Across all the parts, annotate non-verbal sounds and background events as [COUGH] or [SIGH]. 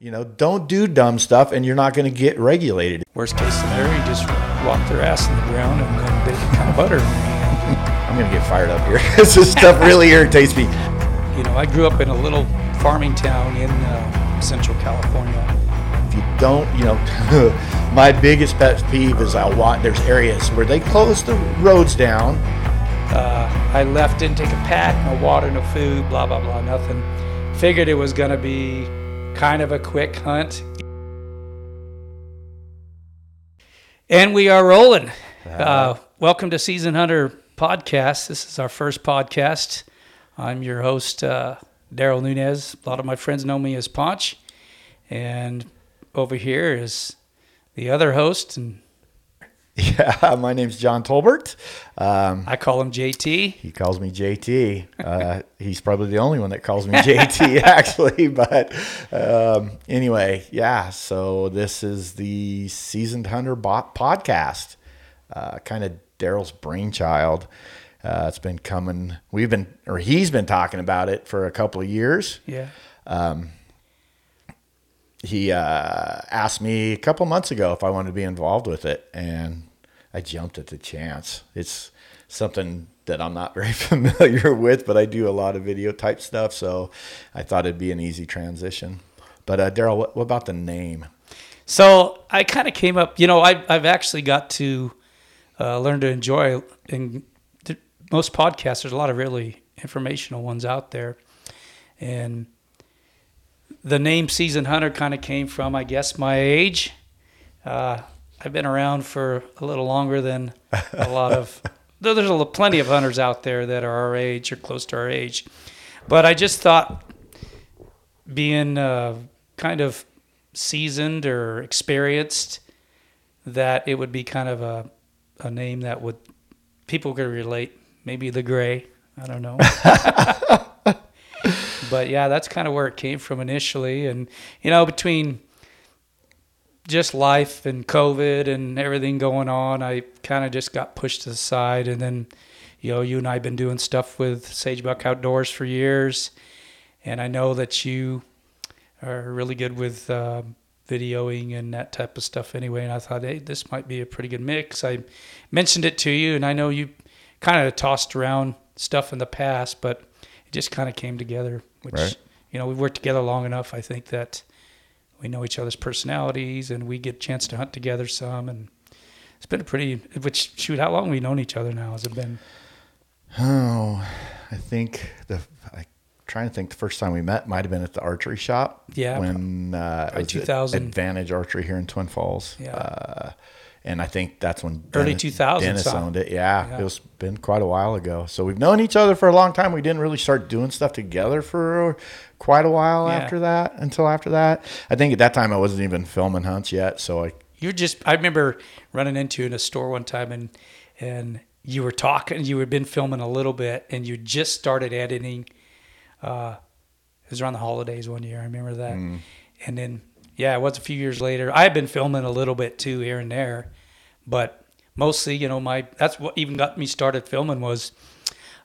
You know, don't do dumb stuff and you're not going to get regulated. Worst case scenario, you just walk their ass in the ground and then they become butter. [LAUGHS] I'm going to get fired up here because [LAUGHS] this stuff really [LAUGHS] irritates me. You know, I grew up in a little farming town in uh, Central California. If you don't, you know, my biggest pet peeve is I want, there's areas where they close the roads down. Uh, I left, didn't take a pack, no water, no food, blah, blah, blah, nothing. Figured it was going to be kind of a quick hunt. And we are rolling. Uh, welcome to Seasoned Hunter Podcast. This is our first podcast. I'm your host, uh, Daryl Nunez. A lot of my friends know me as Ponch. And over here is the other host, and [LAUGHS] Yeah, my name's John Tolbert. Um, I call him JT. he calls me JT. Uh, [LAUGHS] he's probably the only one that calls me JT, [LAUGHS] actually. But um, anyway, yeah. So this is the Seasoned Hunter Bot podcast, uh, kind of Daryl's brainchild. Uh, it's been coming. We've been, or he's been talking about it for a couple of years. Yeah. he uh, asked me a couple months ago if I wanted to be involved with it, and I jumped at the chance. It's something that I'm not [LAUGHS] very familiar with, but I do a lot of video type stuff, so I thought it'd be an easy transition. But uh, Daryl, what, what about the name? So I kind of came up, you know, I, I've actually got to uh, learn to enjoy in th- most podcasts. There's a lot of really informational ones out there. And the name Seasoned Hunter kind of came from, I guess, my age. Uh, I've been around for a little longer than a [LAUGHS] lot of, though there's a, plenty of hunters out there that are our age or close to our age. But I just thought being uh, kind of seasoned or experienced that it would be kind of a, a name that would people could relate. Maybe the gray. I don't know. [LAUGHS] But yeah that's kind of where it came from initially. And you know between just life and covid and everything going on i kind of just got pushed to the side and then you know you and i've been doing stuff with sagebuck outdoors for years and i know that you are really good with um, videoing and that type of stuff anyway. And I thought, hey, this might be a pretty good mix. I mentioned it to you, and I know you kind of tossed around stuff in the past, but it just kind of came together. Which Right. you know, we've worked together long enough. I think that we know each other's personalities, and we get a chance to hunt together some. And it's been a pretty. Which shoot, how long have we known each other now? Has it been? Oh, I think the I trying to think the first time we met might have been at the archery shop. Yeah, when uh, it probably was at 2000. Advantage Archery here in Twin Falls. Yeah. uh, and I think that's when Early Dennis, 2000s, Dennis owned it. Yeah, Yeah. it was been quite a while ago. So we've known each other for a long time. We didn't really start doing stuff together for quite a while Yeah. after that. Until after that, I think at that time I wasn't even filming hunts yet. So I you're just i remember running into in a store one time and and you were talking you had been filming a little bit and you just started editing uh it was around the holidays one year i remember that and then yeah it was a few years later i had been filming a little bit too here and there but mostly you know my that's what even got me started filming was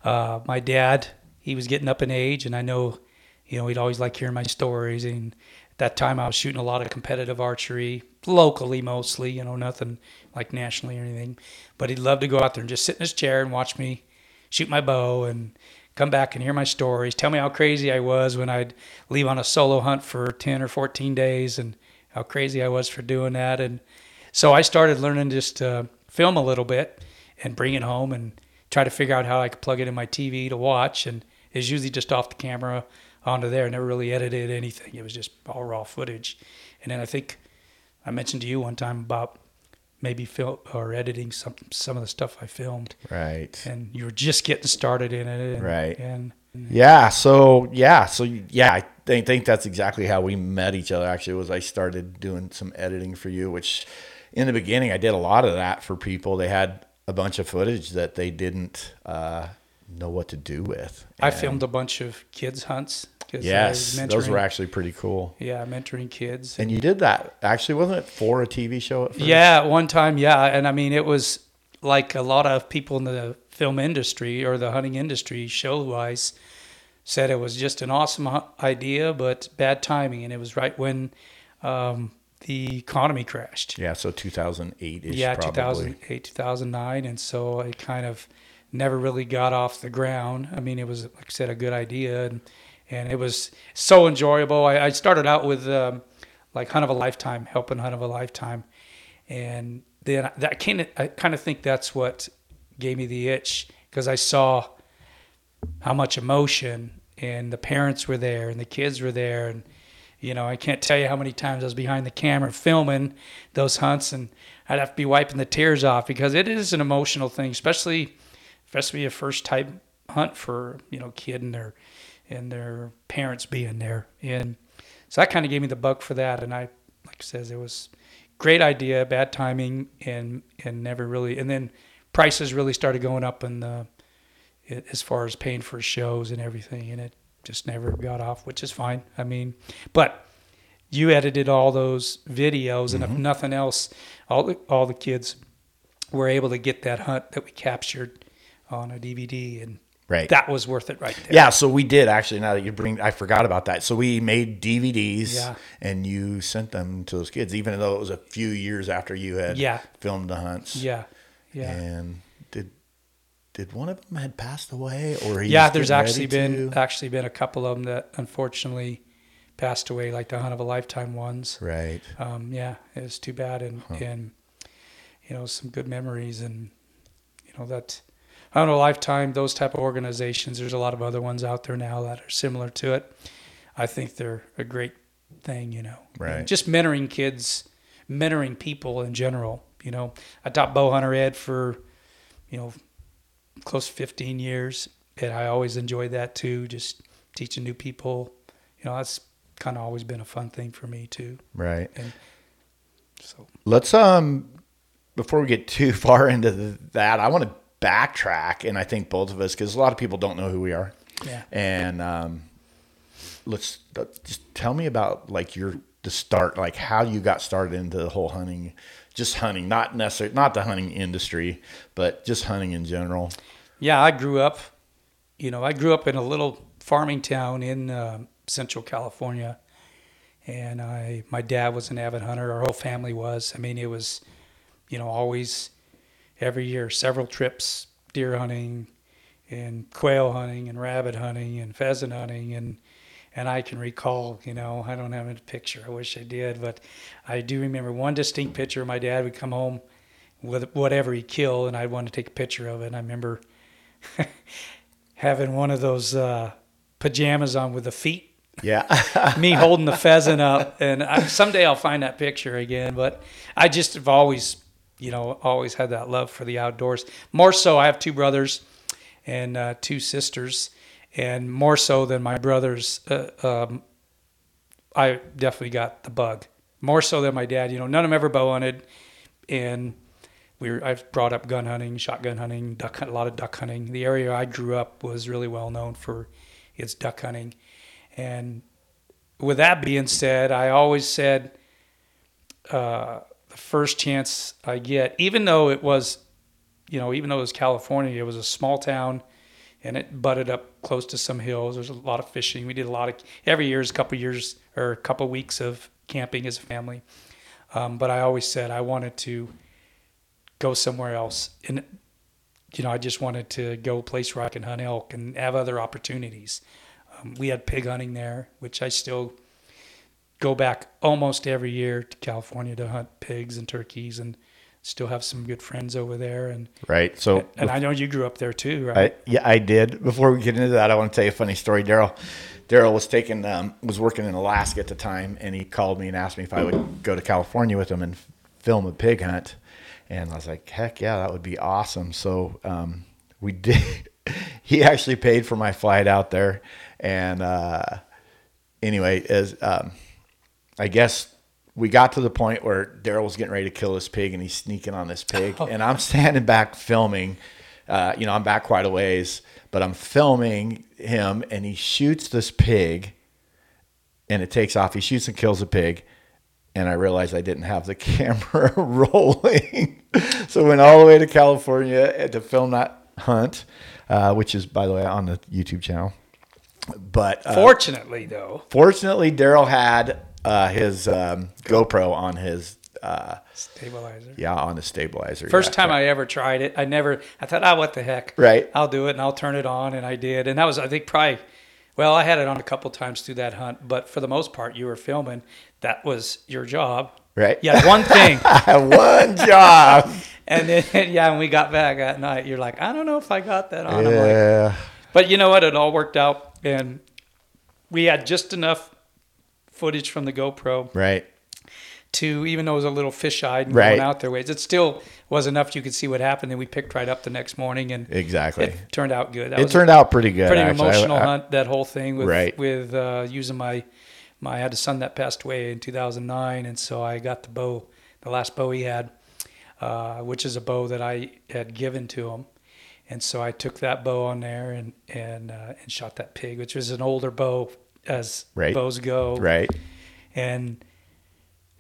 uh my dad he was getting up in age and i know you know he'd always like hearing my stories and at that time i was shooting a lot of competitive archery locally mostly you know nothing like nationally or anything. But he'd love to go out there and just sit in his chair and watch me shoot my bow and come back and hear my stories tell me how crazy i was when i'd leave on a solo hunt for 10 or 14 days and how crazy i was for doing that. And so i started learning just to film a little bit and bring it home and try to figure out how i could plug it in my tv to watch. And it's usually just off the camera onto there. I never really edited anything. It was just all raw footage. And then I think I mentioned to you one time about maybe film or editing some some of the stuff I filmed, right. and you were just getting started in it. And, Right. And Yeah. So yeah. So yeah, I think, think that's exactly how we met each other. Actually, was I started doing some editing for you, which in the beginning I did a lot of that for people. They had a bunch of footage that they didn't uh, know what to do with. I filmed a bunch of kids hunts. 'Cause I was Yes, those were actually pretty cool. yeah mentoring kids. And you did that actually, wasn't it for a TV show at first? Yeah, one time, yeah, and I mean it was like a lot of people in the film industry or the hunting industry, show wise, said it was just an awesome idea, but bad timing, and it was right when um, the economy crashed. Yeah, so 2008 ish. yeah, probably. 2008, 2009, and so it kind of never really got off the ground. I mean, it was like I said, a good idea, and and it was so enjoyable. I, I started out with um, like Hunt of a Lifetime, helping Hunt of a Lifetime, and then that kind I kind of think that's what gave me the itch because I saw how much emotion and the parents were there and the kids were there and you know I can't tell you how many times I was behind the camera filming those hunts and I'd have to be wiping the tears off because it is an emotional thing especially especially a first type hunt for you know kid and their and their parents being there. And so that kind of gave me the bug for that. And I like I says it was great idea bad timing and and never really and then prices really started going up in the as far as paying for shows and everything, and it just never got off, which is fine. I mean, but you edited all those videos, and if mm-hmm. nothing else, all the, all the kids were able to get that hunt that we captured on a DVD, and Right. that was worth it right there. Yeah, so we did actually. Now that you bring, I forgot about that. So we made DVDs, Yeah. and you sent them to those kids, even though it was a few years after you had Yeah. filmed the hunts. yeah, yeah. And did did one of them had passed away, or yeah, there's actually been to? actually been a couple of them that unfortunately passed away, like the hunt of a lifetime ones. right. um, yeah, it was too bad, and and you know some good memories, and you know that I don't know lifetime those type of organizations. There's a lot of other ones out there now that are similar to it. I think they're a great thing, you know. Right. Just mentoring kids, mentoring people in general. You know, I taught bow hunter ed for you know close to 15 years, and I always enjoyed that too. Just teaching new people. You know, that's kind of always been a fun thing for me too. Right. And So Let's um before we get too [LAUGHS] far into the, that, I want to backtrack, and I think both of us, because a lot of people don't know who we are, yeah. and um, let's uh, just tell me about like your the start, like how you got started into the whole hunting, just hunting, not necessarily not the hunting industry, but just hunting in general. Yeah, I grew up, you know, I grew up in a little farming town in uh, Central California, and I, my dad was an avid hunter. Our whole family was. I mean, it was, you know, always every year several trips deer hunting, and quail hunting, and rabbit hunting, and pheasant hunting, and and I can recall, you know, I don't have a picture. I wish I did, but I do remember one distinct picture. My dad would come home with whatever he killed, and I'd want to take a picture of it. And I remember [LAUGHS] having one of those uh, pajamas on with the feet, Yeah. [LAUGHS] me holding the pheasant up. And I, someday I'll find that picture again. But I just have always, you know, always had that love for the outdoors. More so, I have two brothers and uh, two sisters, and more so than my brothers, uh, um, I definitely got the bug. More so than my dad. You know, none of them ever bow hunted, and we were, I've brought up gun hunting, shotgun hunting, duck hunt, a lot of duck hunting. The area I grew up was really well known for its duck hunting, and with that being said, I always said uh, the first chance I get, even though it was, you know, even though it was California, it was a small town, and it butted up close to some hills. There's a lot of fishing. We did a lot of every year is a couple years or a couple weeks of camping as a family. Um, but I always said I wanted to go somewhere else, and you know, I just wanted to go a place where I can hunt elk and have other opportunities. Um, we had pig hunting there, which I still go back almost every year to California to hunt pigs and turkeys, and still have some good friends over there. And right. So and I know you grew up there too, right? I, yeah, I did. Before we get into that, I want to tell you a funny story. Daryl, Daryl was taking, um, was working in Alaska at the time, and he called me and asked me if I would go to California with him and film a pig hunt. And I was like, heck yeah, that would be awesome. So um, we [LAUGHS] did. he actually paid for my flight out there, and uh, anyway, as um, I guess we got to the point where Daryl was getting ready to kill this pig, and he's sneaking on this pig, [LAUGHS] and I'm standing back filming. Uh, you know, I'm back quite a ways, but I'm filming him, and he shoots this pig, and it takes off. He shoots and kills a pig, and I realized I didn't have the [LAUGHS] camera [LAUGHS] rolling, so I went all the way to California to film that hunt, uh, which is, by the way, on the YouTube channel. But uh, Fortunately, though, fortunately, Daryl had uh, his um, GoPro on his uh, stabilizer. yeah on the stabilizer. First yeah. time I ever tried it, I never. I thought, ah, what the heck? Right. I'll do it, and I'll turn it on, and I did, and that was, I think, probably. Well, I had it on a couple times through that hunt, but for the most part, you were filming. That was your job. Right. Yeah, one thing. [LAUGHS] one job. [LAUGHS] And then, [LAUGHS] yeah, when we got back at night, you're like, I don't know if I got that on. I'm like, yeah. but you know what? It all worked out, and we had just enough footage from the GoPro Right. to, even though it was a little fish-eyed and Right. going out their ways, it still was enough you could see what happened. And we picked right up the next morning, and Exactly. it turned out good. That It turned out pretty good. a pretty actually. I- emotional I- hunt. That whole thing with Right. with uh, using my my I had a son that passed away in 2009, and so I got the bow, the last bow he had, uh, which is a bow that I had given to him, and so I took that bow on there and and uh, and shot that pig, which was an older bow as Right. bows go, Right. and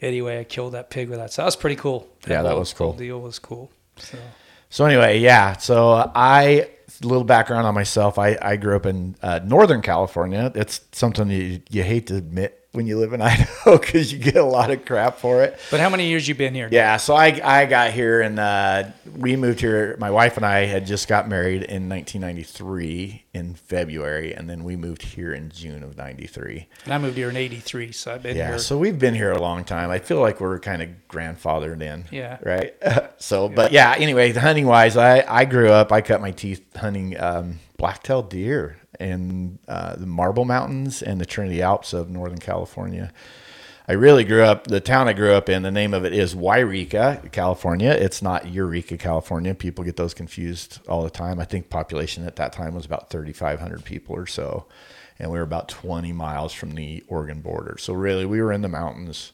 anyway, I killed that pig with that. So that was pretty cool. Yeah, that was cool. deal was cool. So So anyway, yeah. So I a little background on myself. I, I grew up in uh, Northern California. It's something you you hate to admit when you live in [LAUGHS] Idaho because you get a lot of crap for it. but how many years you been here? Yeah. So I I got here and uh, we moved here. My wife and I had just got married in 1993 in February, and then we moved here in June of '93. And I moved here in '83, so I've been Yeah, here. so we've been here a long time. I feel like we're kind of grandfathered in. Yeah. Right. [LAUGHS] so, but yeah. Anyway, the hunting wise, I I grew up. I cut my teeth hunting um, black-tailed deer in uh, the Marble Mountains and the Trinity Alps of Northern California. I really grew up. The town I grew up in, the name of it is Yreka, California. It's not Eureka, California. People get those confused all the time. I think population at that time was about 3,500 people or so, and we were about 20 miles from the Oregon border. So really, we were in the mountains.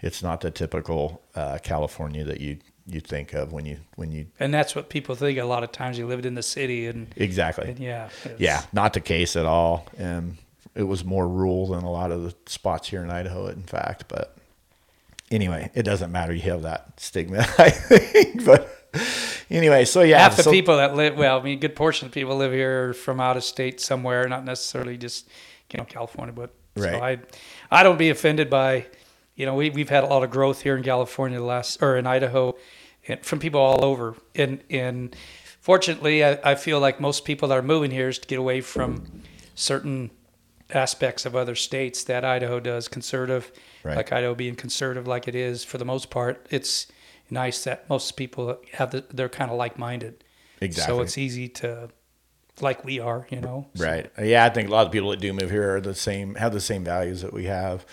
It's not the typical uh, California that you you think of when you when you And that's what people think. A lot of times you lived in the city, and, exactly. and yeah, Yeah, not the case at all. and it was more rural than a lot of the spots here in Idaho, in fact. But anyway, it doesn't matter. You have that stigma, [LAUGHS] I think. But anyway, so yeah, half the so- people that live. Well, I mean, a good portion of people live here from out of state somewhere, not necessarily just you know California, but so I, I don't be offended by, you know, we we've had a lot of growth here in California the last or in Idaho, from people all over. And and fortunately, I, I feel like most people that are moving here is to get away from certain aspects of other states that Idaho does conservative, Right. like Idaho being conservative like it is for the most part. It's nice that most people have the, they're kind of like minded. Exactly. So it's easy to like we are, you know. So- Right. Yeah, I think a lot of people that do move here are the same, have the same values that we have.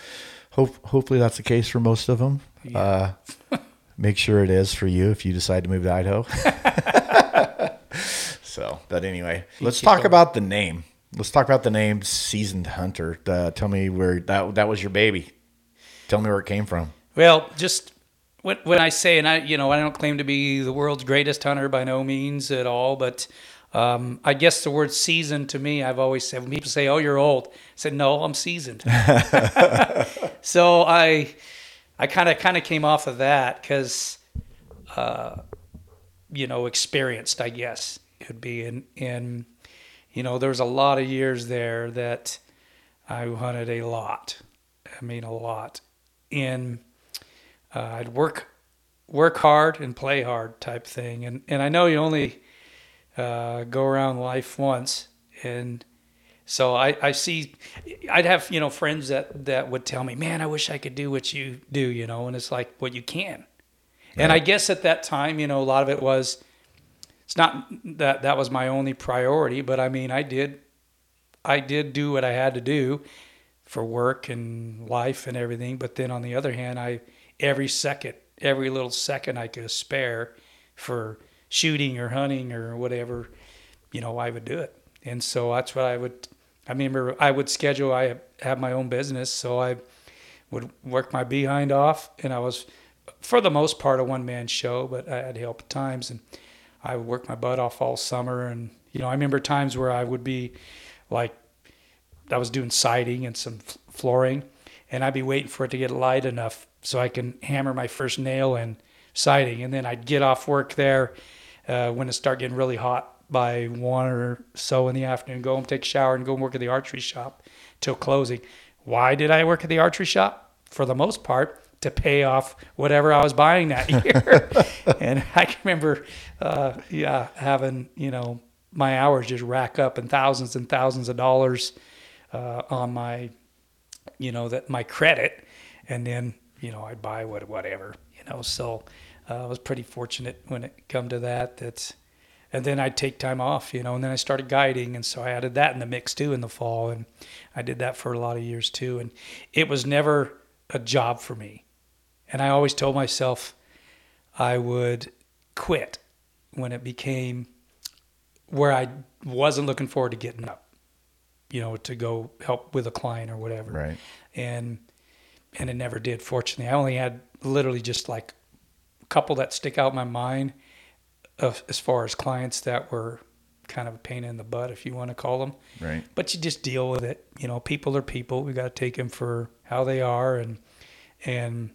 Hope, hopefully that's the case for most of them. Uh, [LAUGHS] make sure it is for you if you decide to move to Idaho. [LAUGHS] so, but anyway, let's talk about the name. Let's talk about the name Seasoned Hunter. Uh, tell me where that that was your baby. Tell me where it came from. Well, just when, when I say, and I, you know, I don't claim to be the world's greatest hunter by no means at all, but um, I guess the word seasoned to me, I've always said, when people say, oh, you're old, I said, no, I'm seasoned. [LAUGHS] [LAUGHS] so I, I kind of, kind of came off of that because, uh, you know, experienced, I guess it would be in, in, you know, there was a lot of years there that I hunted a lot. I mean, a lot. In uh, I'd work work hard and play hard type thing, and and I know you only uh, go around life once, and so I I see I'd have you know friends that that would tell me, man, I wish I could do what you do, you know, and it's like, well, you can, and I guess at that time, you know, a lot of it was. It's not that that was my only priority, but I mean, I did, I did do what I had to do for work and life and everything. But then on the other hand, I every second, every little second I could spare for shooting or hunting or whatever, you know, I would do it. And so that's what I would. I remember I would schedule. I have my own business, so I would work my behind off, and I was, for the most part, a one man show, but I had help at times, and I would work my butt off all summer. And you know, I remember times where I would be like I was doing siding and some flooring, and I'd be waiting for it to get light enough so I can hammer my first nail in siding, and then I'd get off work there uh, when it started getting really hot by one or so in the afternoon, go home, take a shower, and go and work at the archery shop till closing. Why did I work at the archery shop? For the most part, to pay off whatever I was buying that [LAUGHS] year. and I can remember, uh, yeah, having you know my hours just rack up and thousands and thousands of dollars uh, on my, you know, that my credit, and then you know I'd buy what whatever, you know. So uh, I was pretty fortunate when it come to that. That's and then I'd take time off, you know, and then I started guiding, and so I added that in the mix too in the fall, and I did that for a lot of years too, and it was never a job for me, and I always told myself I would quit when it became where I wasn't looking forward to getting up, you know, to go help with a client or whatever, Right. and and it never did. Fortunately, I only had literally just like a couple that stick out in my mind of, as far as clients that were kind of a pain in the butt, if you want to call them. Right. But you just deal with it. You know, people are people. We got to take them for how they are, and and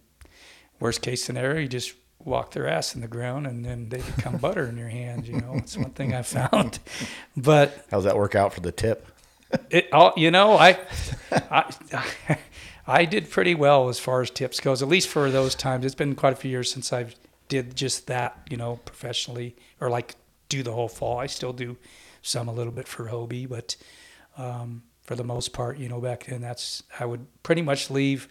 worst case scenario, you just walk their ass in the ground, and then they become [LAUGHS] butter in your hands. You know, it's one thing I found. [LAUGHS] But How's that work out for the tip? [LAUGHS] it all you know I, I i did pretty well as far as tips goes at least for those times it's been quite a few years since i did just that you know professionally or like do the whole fall. I still do some a little bit for hobie but um, for the most part you know back then that's i would pretty much leave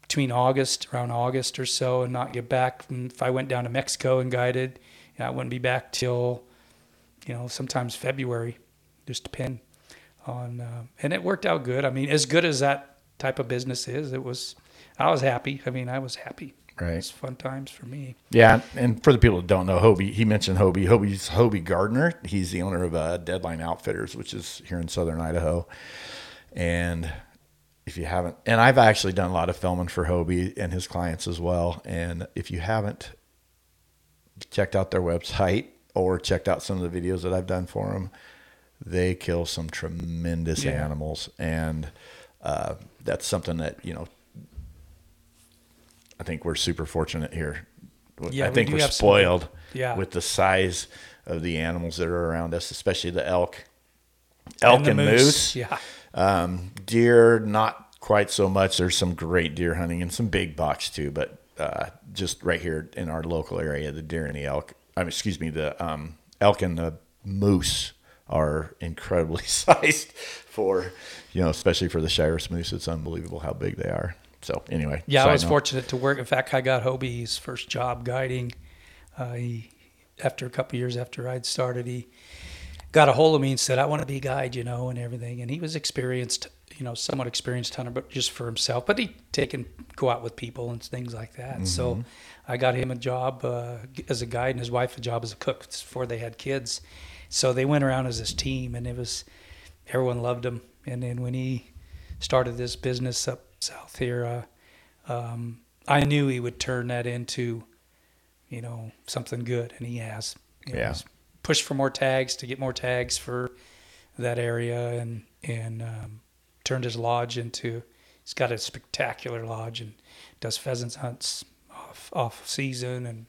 between august around august or so and not get back. And if i went down to mexico and guided i wouldn't be back till you know sometimes february just depend on uh, and it worked out good. I mean as good as that type of business is it was i was happy. I mean i was happy Right. it's fun times for me Yeah, and for the people that don't know Hobie, he mentioned Hobie. Hobie's Hobie Gardner. He's the owner of uh, Deadline Outfitters, which is here in southern Idaho. And if you haven't, and I've actually done a lot of filming for Hobie and his clients as well. And if you haven't checked out their website or checked out some of the videos that I've done for them, they kill some tremendous Yeah. animals, and uh, that's something that you know. I think we're super fortunate here. Yeah, I we think do we're have some- spoiled yeah. with the size of the animals that are around us, especially the elk, elk the and, moose. yeah Um, deer, not quite so much. There's some great deer hunting and some big bucks too, but uh, just right here in our local area, the deer and the elk. I mean, excuse me, the um, elk and the moose are incredibly [LAUGHS] sized for you know, especially for the Shiras moose. It's unbelievable how big they are. So anyway, yeah i was note. fortunate to work. In fact i got hobie's first job guiding uh, he after a couple years after i'd started he got a hold of me and said i want to be a guide you know and everything. And he was experienced you know somewhat experienced hunter but just for himself. But he'd take and go out with people and things like that. So i got him a job uh, as a guide and his wife a job as a cook before they had kids. So they went around as this team and it was everyone loved him. And then when he started this business up south here uh, um, i knew he would turn that into you know something good and he has You Yeah. he's pushed for more tags to get more tags for that area and and um, turned his lodge into he's got a spectacular lodge and does pheasants hunts off off season and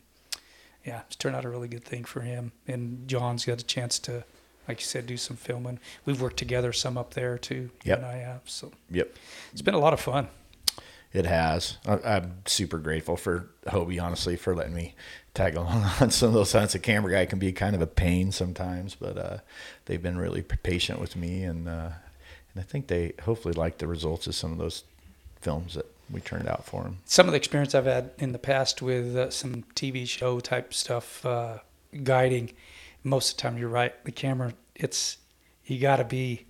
yeah it's turned out a really good thing for him and john's got a chance to like you said do some filming we've worked together some up there too Yep. and i have so Yep. it's been a lot of fun It has. I, I'm super grateful for Hobie, honestly, for letting me tag [LAUGHS] along on some of those hunts. A camera guy can be kind of a pain sometimes, but uh, they've been really patient with me, and uh, and I think they hopefully like the results of some of those films that we turned out for them. some of the experience I've had in the past with uh, some TV show type stuff, uh, guiding, most of the time you're right. The camera, it's you got to be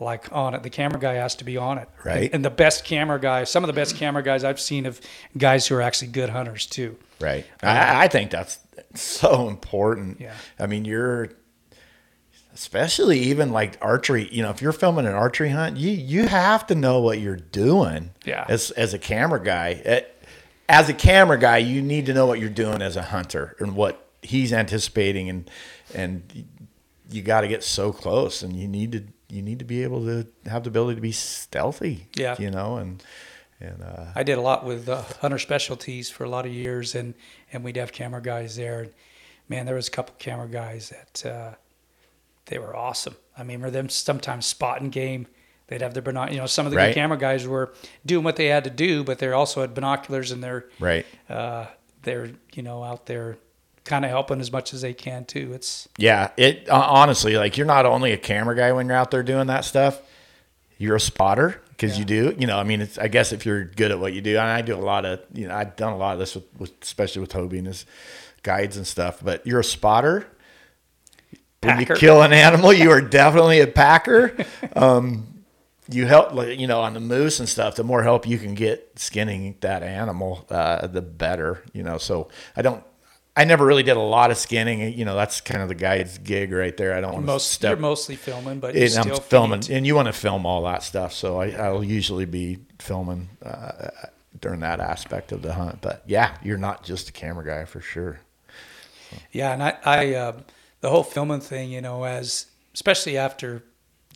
like on it. The camera guy has to be on it, Right. And, and the best camera guy, some of the best camera guys I've seen of guys who are actually good hunters too. Right. I, I think that's so important. Yeah. I mean, you're especially even like archery. You know, if you're filming an archery hunt, you you have to know what you're doing. Yeah. As as a camera guy, Eh, as a camera guy, you need to know what you're doing as a hunter and what he's anticipating, and and you got to get so close, and you need to you need to be able to have the ability to be stealthy. Yeah. You know, and and uh, I did a lot with uh, Hunter Specialties for a lot of years, and and we'd have camera guys there. man, there was a couple camera guys that uh, they were awesome. I mean, for them sometimes spotting game. They'd have their binoc. You know, some of the Right. camera guys were doing what they had to do, but they also had binoculars and they're Right. uh, they're you know out there kind of helping as much as they can too. It's Yeah, it uh, honestly like you're not only a camera guy when you're out there doing that stuff, you're a spotter because you do. You know, I mean, it's I guess if you're good at what you do, and I do a lot of you know I've done a lot of this with, with especially with Toby and his guides and stuff. But you're a spotter. When you kill an animal, you are [LAUGHS] definitely a packer. Um, you help, you know, on the moose and stuff. The more help you can get skinning that animal, uh, the better. You know, so I don't. I never really did a lot of skinning. You know, that's kind of the guide's gig right there. I don't want to most step. you're mostly filming, but you and still I'm filming, and you want to film all that stuff. So I, I'll usually be filming uh, during that aspect of the hunt. But yeah, you're not just a camera guy for sure. Yeah, and I, I uh, the whole filming thing, you know, as especially after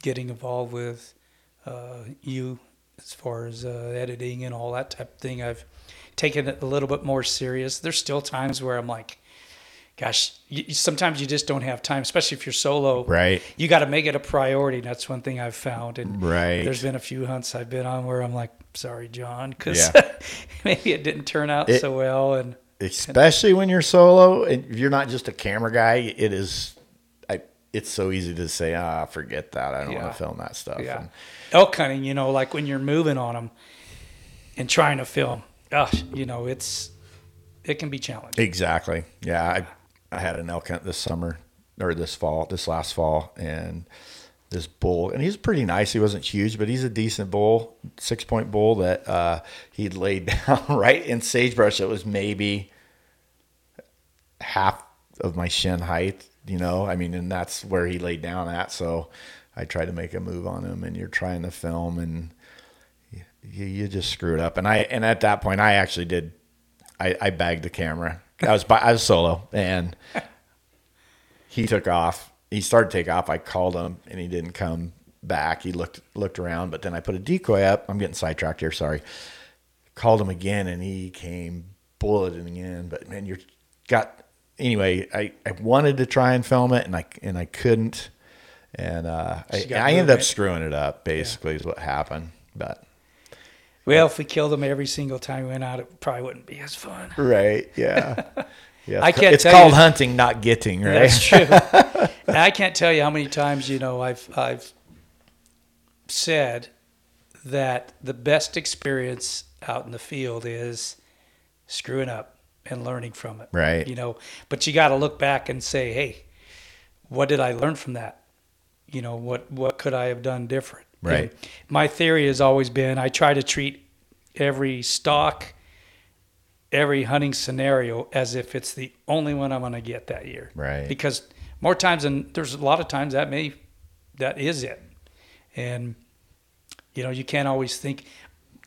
getting involved with uh, you as far as uh, editing and all that type of thing, I've taken it a little bit more serious. There's still times where I'm like, gosh, you, sometimes you just don't have time, especially if you're solo. Right. You got to make it a priority. That's one thing I've found. And Right. there's been a few hunts I've been on where I'm like, sorry, John, because Yeah. [LAUGHS] maybe it didn't turn out It- so well. And especially when you're solo and if you're not just a camera guy it is I, it's so easy to say ah forget that i don't Yeah. want to film that stuff Yeah. And- Elk hunting, you know, like when you're moving on them and trying to film, gosh, you know, it's it can be challenging. exactly yeah I, I had an elk hunt this summer or this fall this last fall and this bull and he's pretty nice he wasn't huge but he's a decent bull six point bull that uh he'd laid [LAUGHS] down right in sagebrush that was maybe half of my shin height, you know. I mean, and that's where he laid down at. So I tried to make a move on him, and you're trying to film, and you, you just screwed up. And I and at that point, I actually did. I, I bagged the camera. I was by, I was solo, and he took off. He started to take off. I called him, and he didn't come back. He looked looked around, but then I put a decoy up. I'm getting sidetracked here. Sorry. Called him again, and he came bulleting in. But man, you're got anyway. I, I wanted to try and film it, and I and I couldn't. And uh, I, I ended up screwing it up. Basically, is what happened. But Well, if we killed them every single time we went out, it probably wouldn't be as fun. right, yeah, [LAUGHS] yeah. I it's can't It's called you- hunting, not getting. Right. That's [LAUGHS] true. And I can't tell you how many times you know I've I've said that the best experience out in the field is screwing up and learning from it. Right. You know, but you got to look back and say, "Hey, what did I learn from that? You know, what what could I have done different?" Right. My theory has always been I try to treat every stock every hunting scenario as if it's the only one I'm going to get that year. Right. Because more times than there's a lot of times that may that is it. And you know, you can't always think,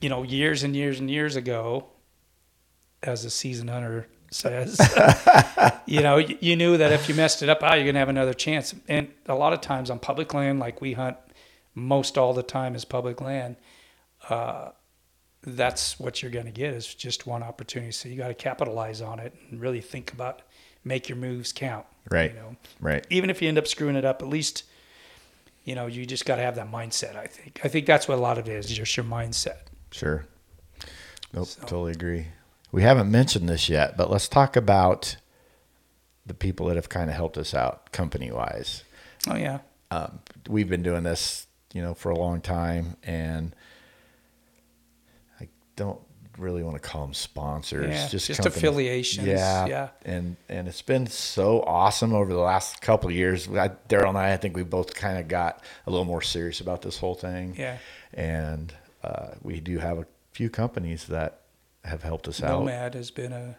you know, years and years and years ago as a seasoned hunter says, [LAUGHS] you know, you, you knew that if you messed it up, ah, you're going to have another chance. And a lot of times on public land like we hunt most all the time is public land. Uh, that's what you're going to get is just one opportunity. So you got to capitalize on it and really think about make your moves count. Right. You know, Right. even if you end up screwing it up, at least you know you just got to have that mindset. I think. I think that's what a lot of it is. Just your mindset. Sure. Nope. Totally agree. We haven't mentioned this yet, but let's talk about the people that have kind of helped us out company wise. Oh yeah. um, we've been doing this, you know, for a long time, and I don't really want to call them sponsors, Yeah, just just company- affiliations, Yeah, yeah. and and it's been so awesome over the last couple of years. I, Daryl and I, I think we both kind of got a little more serious about this whole thing. Yeah. and uh, we do have a few companies that have helped us out. Nomad has been a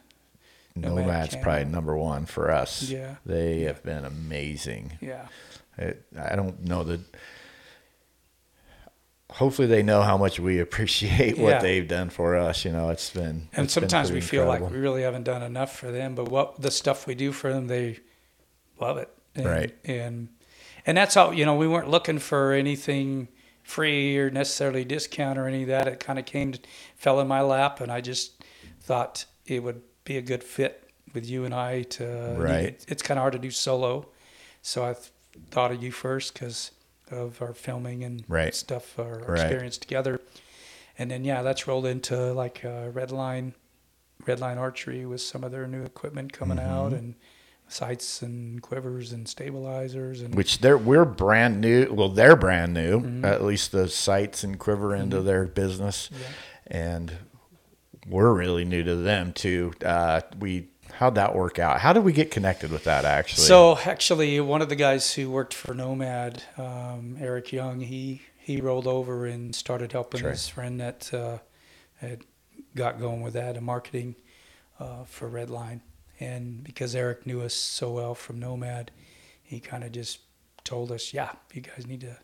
Nomad Nomad's probably number one for us. Yeah. they have been amazing. yeah. It, I don't know that. Hopefully, they know how much we appreciate what Yeah. they've done for us. You know, it's been. And it's been sometimes we pretty feel like we really haven't done enough for them, but what the stuff we do for them, they love it. And, Right. And and that's how you know we weren't looking for anything free or necessarily discount or any of that. It kind of came, fell in my lap, and I just thought it would be a good fit with you and I to. Right. It, it's kind of hard to do solo, so I th- thought of you first because of our filming and Right. stuff, our, our Right. experience together, and then yeah, that's rolled into like uh, Red Line, Red Line Archery with some of their new equipment coming Mm-hmm. out and sights and quivers and stabilizers and which they're we're brand new. Well, they're brand new. Mm-hmm. At least the sights and quiver into their business, Yeah. and we're really new to them too. Uh, we how'd that work out? How did we get connected with that? Actually, So actually, one of the guys who worked for Nomad, um, Eric Young, he he rolled over and started helping right. his friend that uh, had got going with that and marketing uh, for Redline. And because Eric knew us so well from Nomad, he kind of just told us, "Yeah, you guys need to,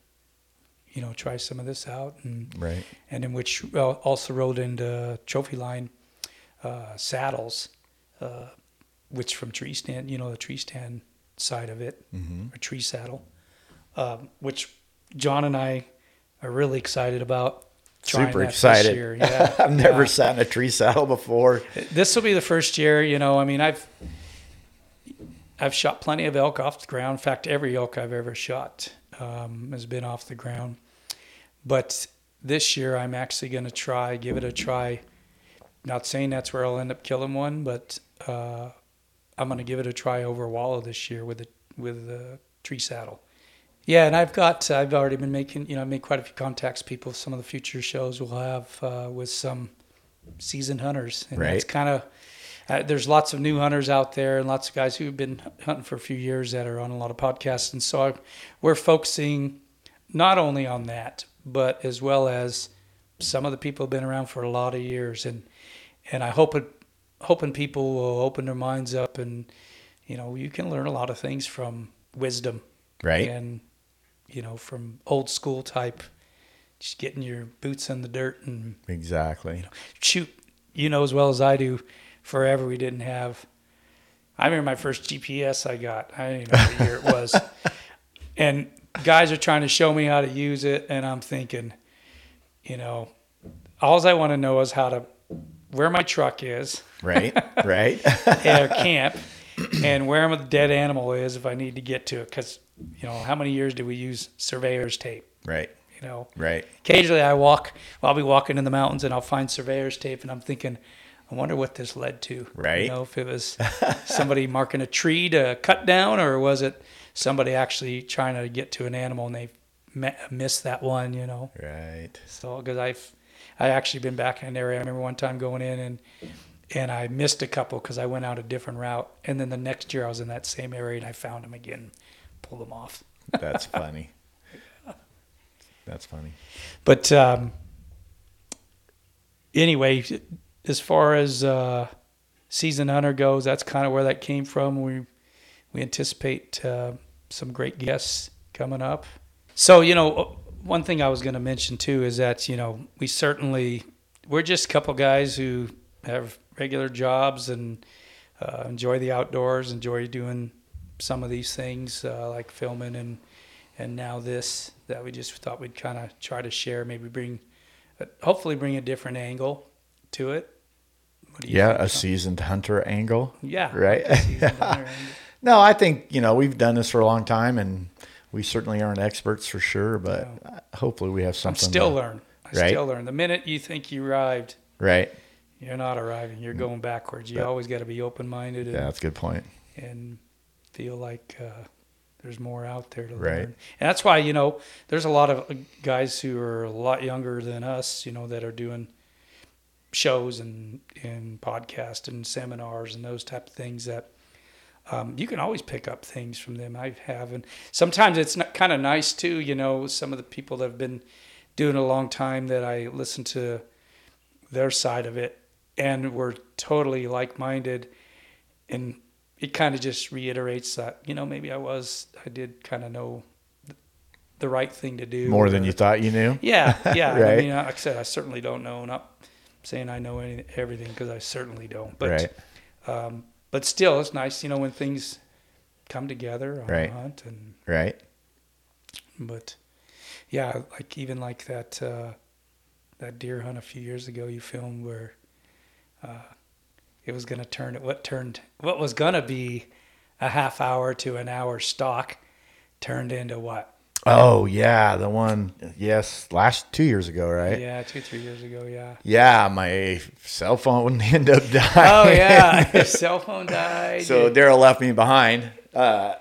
you know, try some of this out." And right, and in which well, also rolled into Trophyline uh, saddles, uh, which from tree stand, you know, the tree stand side of it, Mm-hmm. a tree saddle, um, which John and I are really excited about. super excited. year. [LAUGHS] Yeah, I've never yeah. sat in a tree saddle before. This will be the first year, you know. I mean, I've I've shot plenty of elk off the ground. In fact, every elk I've ever shot um, has been off the ground. But this year, I'm actually going to try, give it a try. Not saying that's where I'll end up killing one, but uh, I'm going to give it a try over Wallow this year with the with the tree saddle. Yeah, and I've got I've already been making you know I made quite a few contacts. People, some of the future shows we'll have uh, with some seasoned hunters, and Right. it's kind of uh, there's lots of new hunters out there and lots of guys who've been hunting for a few years that are on a lot of podcasts, and so I, we're focusing not only on that, but as well as some of the people have been around for a lot of years, and and I hope it, hoping people will open their minds up, and you know you can learn a lot of things from wisdom, Right, and you know from old school type, just getting your boots in the dirt and exactly. shoot, you know as well as I do, forever we didn't have. I remember my first GPS I got. I don't even know what year it was. [LAUGHS] And guys are trying to show me how to use it, and I'm thinking, you know, all I want to know is how to, where my truck is, Right, [LAUGHS] right. at our [LAUGHS] camp, and where the dead animal is if I need to get to it. Because, you know, how many years do we use surveyor's tape? right, You know, right. occasionally I walk, I'll be walking in the mountains and I'll find surveyor's tape and I'm thinking, I wonder what this led to. Right. You know, if it was [LAUGHS] somebody marking a tree to cut down or was it somebody actually trying to get to an animal and they missed that one, you know? Right. So, because I've, I actually been back in an area. I remember one time going in and, and I missed a couple because I went out a different route. And then the next year I was in that same area and I found them again, pulled them off. [LAUGHS] That's funny. That's funny. But um, anyway, as far as uh, season hunter goes, that's kind of where that came from. We we anticipate uh, some great guests coming up. So you know, one thing I was going to mention too is that you know we certainly we're just a couple guys who have regular jobs and uh, enjoy the outdoors, enjoy doing some of these things uh, like filming and and now this that we just thought we'd kind of try to share, maybe bring, uh, hopefully bring a different angle to it. What do you Yeah, think, a seasoned hunter angle. yeah, right? a seasoned hunter angle. [LAUGHS] No, I think you know we've done this for a long time, and we certainly aren't experts for sure. But hopefully, we have something. I'm still to- learning. I Right. still learn. The minute you think you arrived, right. you're not arriving. You're going backwards. You That- always got to be open minded Yeah, that's a good point. and feel like uh, there's more out there to Right. learn. And that's why you know there's a lot of guys who are a lot younger than us. You know that are doing shows and and podcasts and seminars and those type of things that um, you can always pick up things from them. I have, and sometimes it's kind of nice too. You know, some of the people that have been doing a long time that I listen to their side of it, and we're totally like minded, and it kind of just reiterates that you know maybe I was I did kind of know the right thing to do More than or- you thought you knew. yeah, [LAUGHS] yeah. I mean, like I said, I certainly don't know. Not saying I know any, everything because I certainly don't. But right. um, but still, it's nice, you know, when things come together on Right. a hunt. And Right. but yeah, like even like that uh, that deer hunt a few years ago, you filmed where uh, it was going to turn what turned what was going to be a half hour to an hour stock turned into what? Oh yeah, the one yes, last two years ago, right? Yeah, two three years ago. Yeah. Yeah, my cell phone [LAUGHS] ended up dying. Oh yeah, his [LAUGHS] cell phone died. so Daryl left me behind. Uh,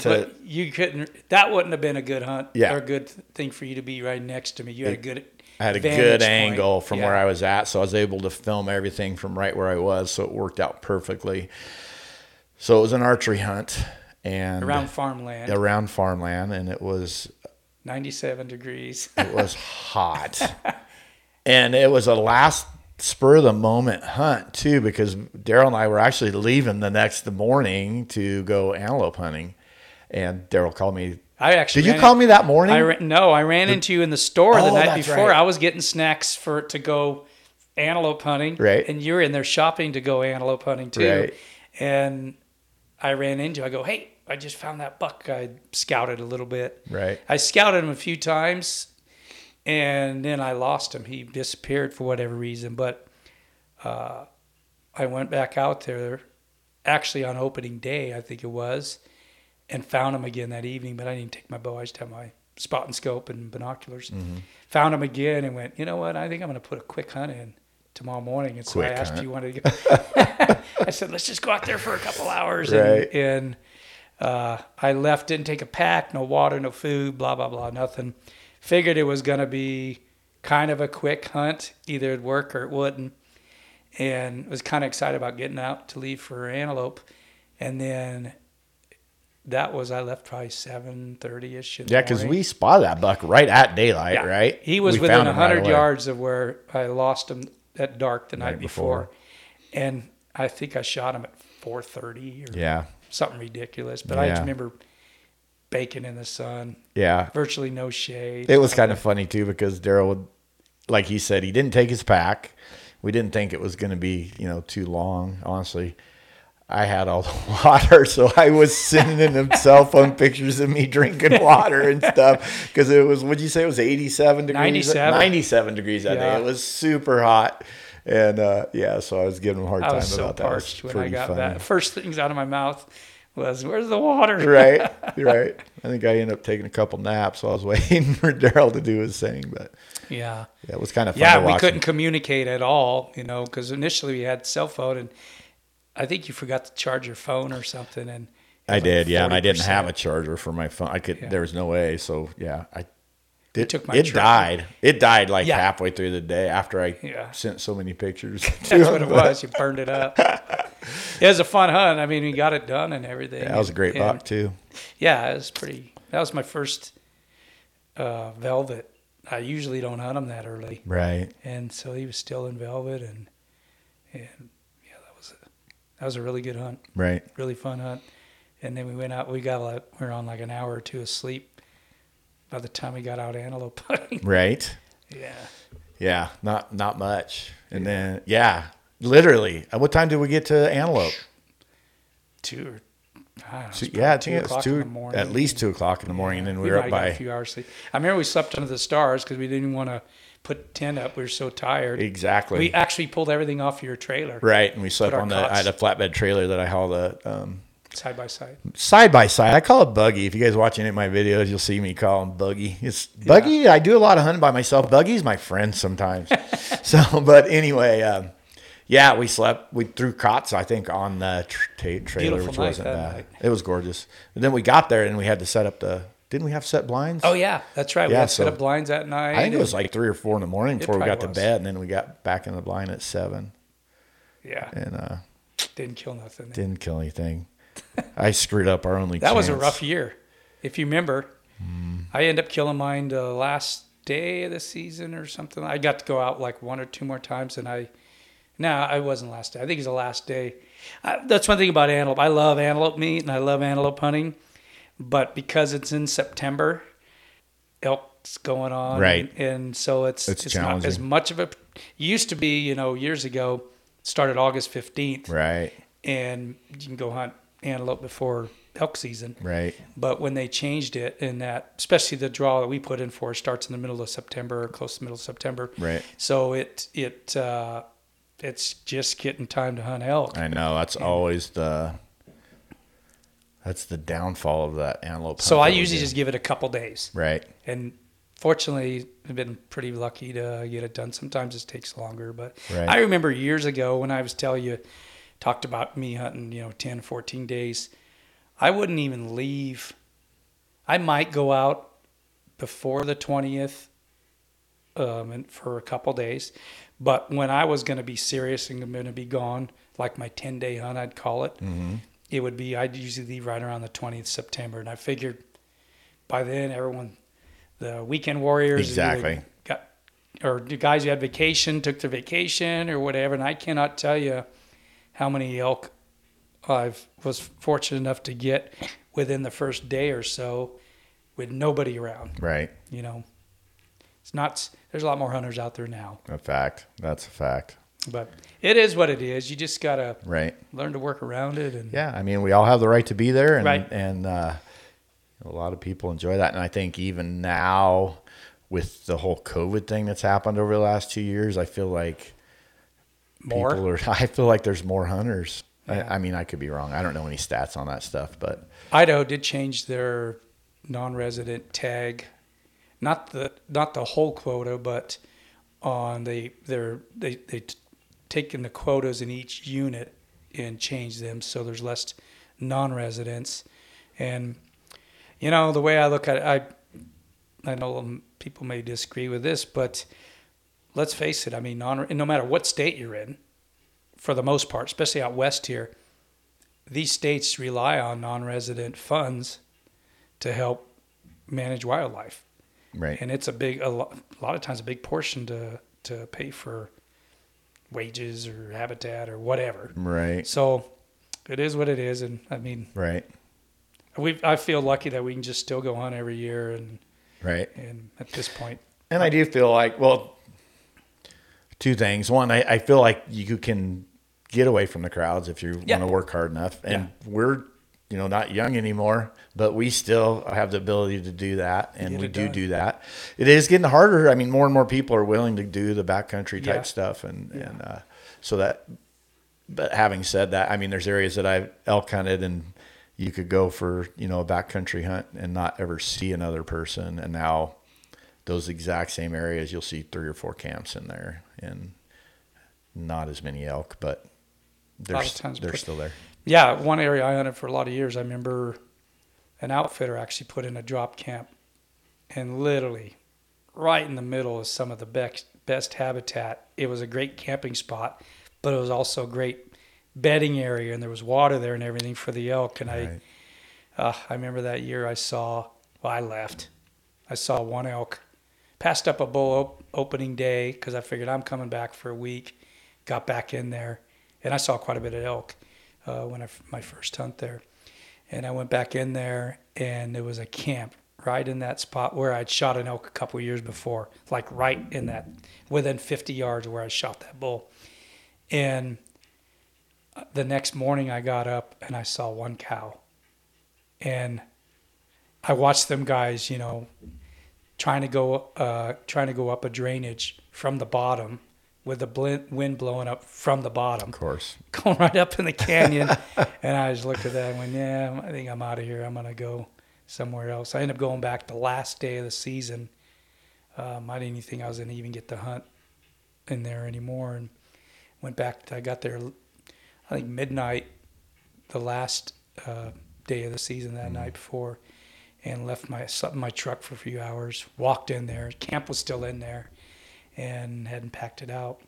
to but you couldn't. That wouldn't have been a good hunt. Yeah. Or a good thing for you to be right next to me. You had a good. I had a good point. angle from Yeah. where I was at, so I was able to film everything from right where I was, so it worked out perfectly. So it was an archery hunt and around farmland. around farmland, and it was Ninety-seven degrees. [LAUGHS] it was hot, and it was a last spur of the moment hunt too, because Daryl and I were actually leaving the next morning to go antelope hunting, and Daryl called me. I actually Did you call me that morning? I ran, no, I ran into you in the store the Oh, night before. right. I was getting snacks for to go antelope hunting, Right. And you were in there shopping to go antelope hunting too. Right. And I ran into. you. I go, hey, I just found that buck. I scouted a little bit. Right. I scouted him a few times, and then I lost him. He disappeared for whatever reason. But uh, I went back out there, actually on opening day, I think it was, and found him again that evening. But I didn't take my bow. I just had my spot and scope and binoculars. Mm-hmm. Found him again and went. You know what? I think I'm going to put a quick hunt in tomorrow morning. And so I Quick asked hunt. if you wanted to go. [LAUGHS] I said, let's just go out there for a couple hours. Right. And, and uh, I left, didn't take a pack, no water, no food, blah, blah, blah, nothing. Figured it was going to be kind of a quick hunt. Either it'd work or it wouldn't. And was kind of excited about getting out to leave for antelope. And then that was, I left probably 7.30ish. Yeah, because we spotted that buck right at daylight, Yeah. right? He was We within him right 100 yards of where I lost him at dark the night Night before. before. And I think I shot him at 4.30 or Yeah, something ridiculous. But I Yeah. just remember baking in the sun, yeah. virtually no shade. It was kind of funny too because Daryl would, like he said, he didn't take his pack. We didn't think it was going to be, you know, too long. Honestly, I had all [LAUGHS] the water, so I was sending him [LAUGHS] cell phone pictures of me drinking water and [LAUGHS] stuff because it was. What'd you say it was eighty-seven degrees? 97. Ninety-seven degrees that Yeah. day. It was super hot, and uh, yeah, so I was giving him a hard I time was so about that. It was parched when I got funny. back. First things out of my mouth was, "Where's the water?" right, [LAUGHS] right. I think I ended up taking a couple naps while I was [LAUGHS] waiting for Daryl to do his thing, but Yeah. yeah, it was kind of fun. Yeah, we couldn't communicate at all, you know, because initially we had cell phone, and I think you forgot to charge your phone or something. And I like did, yeah, and I didn't have a charger for my phone. I could. Yeah. There was no way. So yeah, I. It, took my it charger. died. It died like Yeah. halfway through the day after I Yeah. sent so many pictures. [LAUGHS] That's what it was. You burned it up. [LAUGHS] It was a fun hunt. I mean, we got it done and everything. that was a great And- buck too. Yeah, it was pretty. That was my first uh, velvet. I usually don't hunt them that early, Right. and so he was still in velvet, and and yeah, that was a, that was a really good hunt, Right. really fun hunt. And then we went out. We got like we were on like an hour or two of sleep. By the time we got out antelope [LAUGHS] hunting, Right. yeah, Yeah. Not not much. And then yeah, literally. At what time did we get to Antelope? two or I don't know, it was Two, probably yeah, I two think it was two. the morning. At least two o'clock in the morning, and then we, we were up by a few hours sleep. I remember we slept under the stars because we didn't want to put tent up. We were so tired. exactly. We actually pulled everything off your trailer right, and we slept on the. I had a flatbed trailer that I hauled a um, side by side. side by side. I call it buggy. If you guys watch any of my videos, you'll see me call him buggy. It's buggy. I do a lot of hunting by myself. Buggy's my friend sometimes. [LAUGHS] so, but anyway, um, yeah, we slept. We threw cots, I think, on the tra- trailer, Beautiful which wasn't bad. night. It was gorgeous. And then we got there and we had to set up the. Didn't we have set blinds? Oh yeah, that's right. We Yeah, had set so- up blinds at night. I think it was like three or four in the morning before we got probably to bed, and then we got back in the blind at seven, yeah, and uh, didn't kill nothing. didn't kill anything. I screwed up our only. that was a rough year, if you remember. Hmm. I ended up killing mine the last day of the season or something. I got to go out like one or two more times, and I. No, I wasn't last day. I think it was the last day. I, that's one thing about antelope. I love antelope meat and I love antelope hunting, but because it's in September, elk's going on, Right. And, and so it's It's it's, not as much of a. Used to be, you know, years ago, started August fifteenth, Right, and you can go hunt antelope before elk season. right, But when they changed it, in that, especially the draw that we put in for starts in the middle of September, or close to the middle of September. right. So it it uh, it's just getting time to hunt elk. I know that's always the that's the downfall of that antelope. So I usually just give it a couple days, right. and fortunately, I've been pretty lucky to get it done. Sometimes it takes longer, but Right. I remember years ago when I was telling you, talked about me hunting, you know, 10, 14 days. I wouldn't even leave. I might go out before the 20th um, and for a couple days. But when I was going to be serious and going to be gone, like my 10 day hunt, I'd call it, Mm-hmm. it would be, I'd usually leave right around the 20th September. And I figured by then, everyone, the weekend warriors, Exactly. got, or the guys who had vacation took their vacation or whatever. And I cannot tell you how many elk I've was fortunate enough to get within the first day or so with nobody around. Right. You know, it's not. There's a lot more hunters out there now, A fact. That's a fact. but it is what it is. You just gotta Right. learn to work around it. And Yeah. I mean, we all have the right to be there, and Right. and uh, a lot of people enjoy that. And I think even now, with the whole COVID thing that's happened over the last two years, I feel like more. people are. [LAUGHS] I feel like there's more hunters. Yeah. I, I mean, I could be wrong. I don't know any stats on that stuff, but Idaho did change their non-resident tag, not the not the whole quota, but on they they're they they t- taken the quotas in each unit and changed them so there's less non-residents, and you know the way I look at it, I I know people may disagree with this, but let's face it. I mean, non no matter what state you're in, for the most part, especially out west here, these states rely on non-resident funds to help manage wildlife, right. and it's a big, a lot, a lot of times, a big portion to to pay for wages or habitat or whatever. Right. So it is what it is, and I mean, Right. we I feel lucky that we can just still go hunt every year, and Right. and at this point, And I do feel like, well, two things. One, I, I feel like you can get away from the crowds if you Yeah. want to work hard enough. And we're, you know, not young anymore, but we still have the ability to do that. And we do done. do that. It is getting harder. I mean, more and more people are willing to do the backcountry type Yeah. stuff. And, Yeah. and uh, so that, but having said that, I mean, there's areas that I've elk hunted and you could go for, you know, a backcountry hunt and not ever see another person. And now, those exact same areas, you'll see three or four camps in there, and not as many elk, but they're st- they're still there. Yeah, one area I hunted for a lot of years. I remember an outfitter actually put in a drop camp, and literally, right in the middle of some of the best best habitat. It was a great camping spot, but it was also a great bedding area, and there was water there and everything for the elk. And Right. I, uh, I remember that year I saw. Well, I left. I saw one elk. Passed up a bull op- opening day because I figured I'm coming back for a week. Got back in there, and I saw quite a bit of elk uh, when I my first hunt there. And I went back in there, and there was a camp right in that spot where I'd shot an elk a couple years before, like right in that, within 50 yards where I shot that bull. And uh, the next morning, I got up and I saw one cow, and I watched them guys, you know, trying to go, uh, trying to go up a drainage from the bottom with the wind blowing up from the bottom Of course, [LAUGHS] going right up in the canyon. [LAUGHS] and I just looked at that and went, yeah, I think I'm out of here. I'm going to go somewhere else. I ended up going back the last day of the season. Um, I didn't even think I was going to even get to hunt in there anymore. And went back. I got there, I think, midnight the last uh, day of the season that night before and left my slept in my truck for a few hours. Walked in there. Camp was still in there, and hadn't packed it out.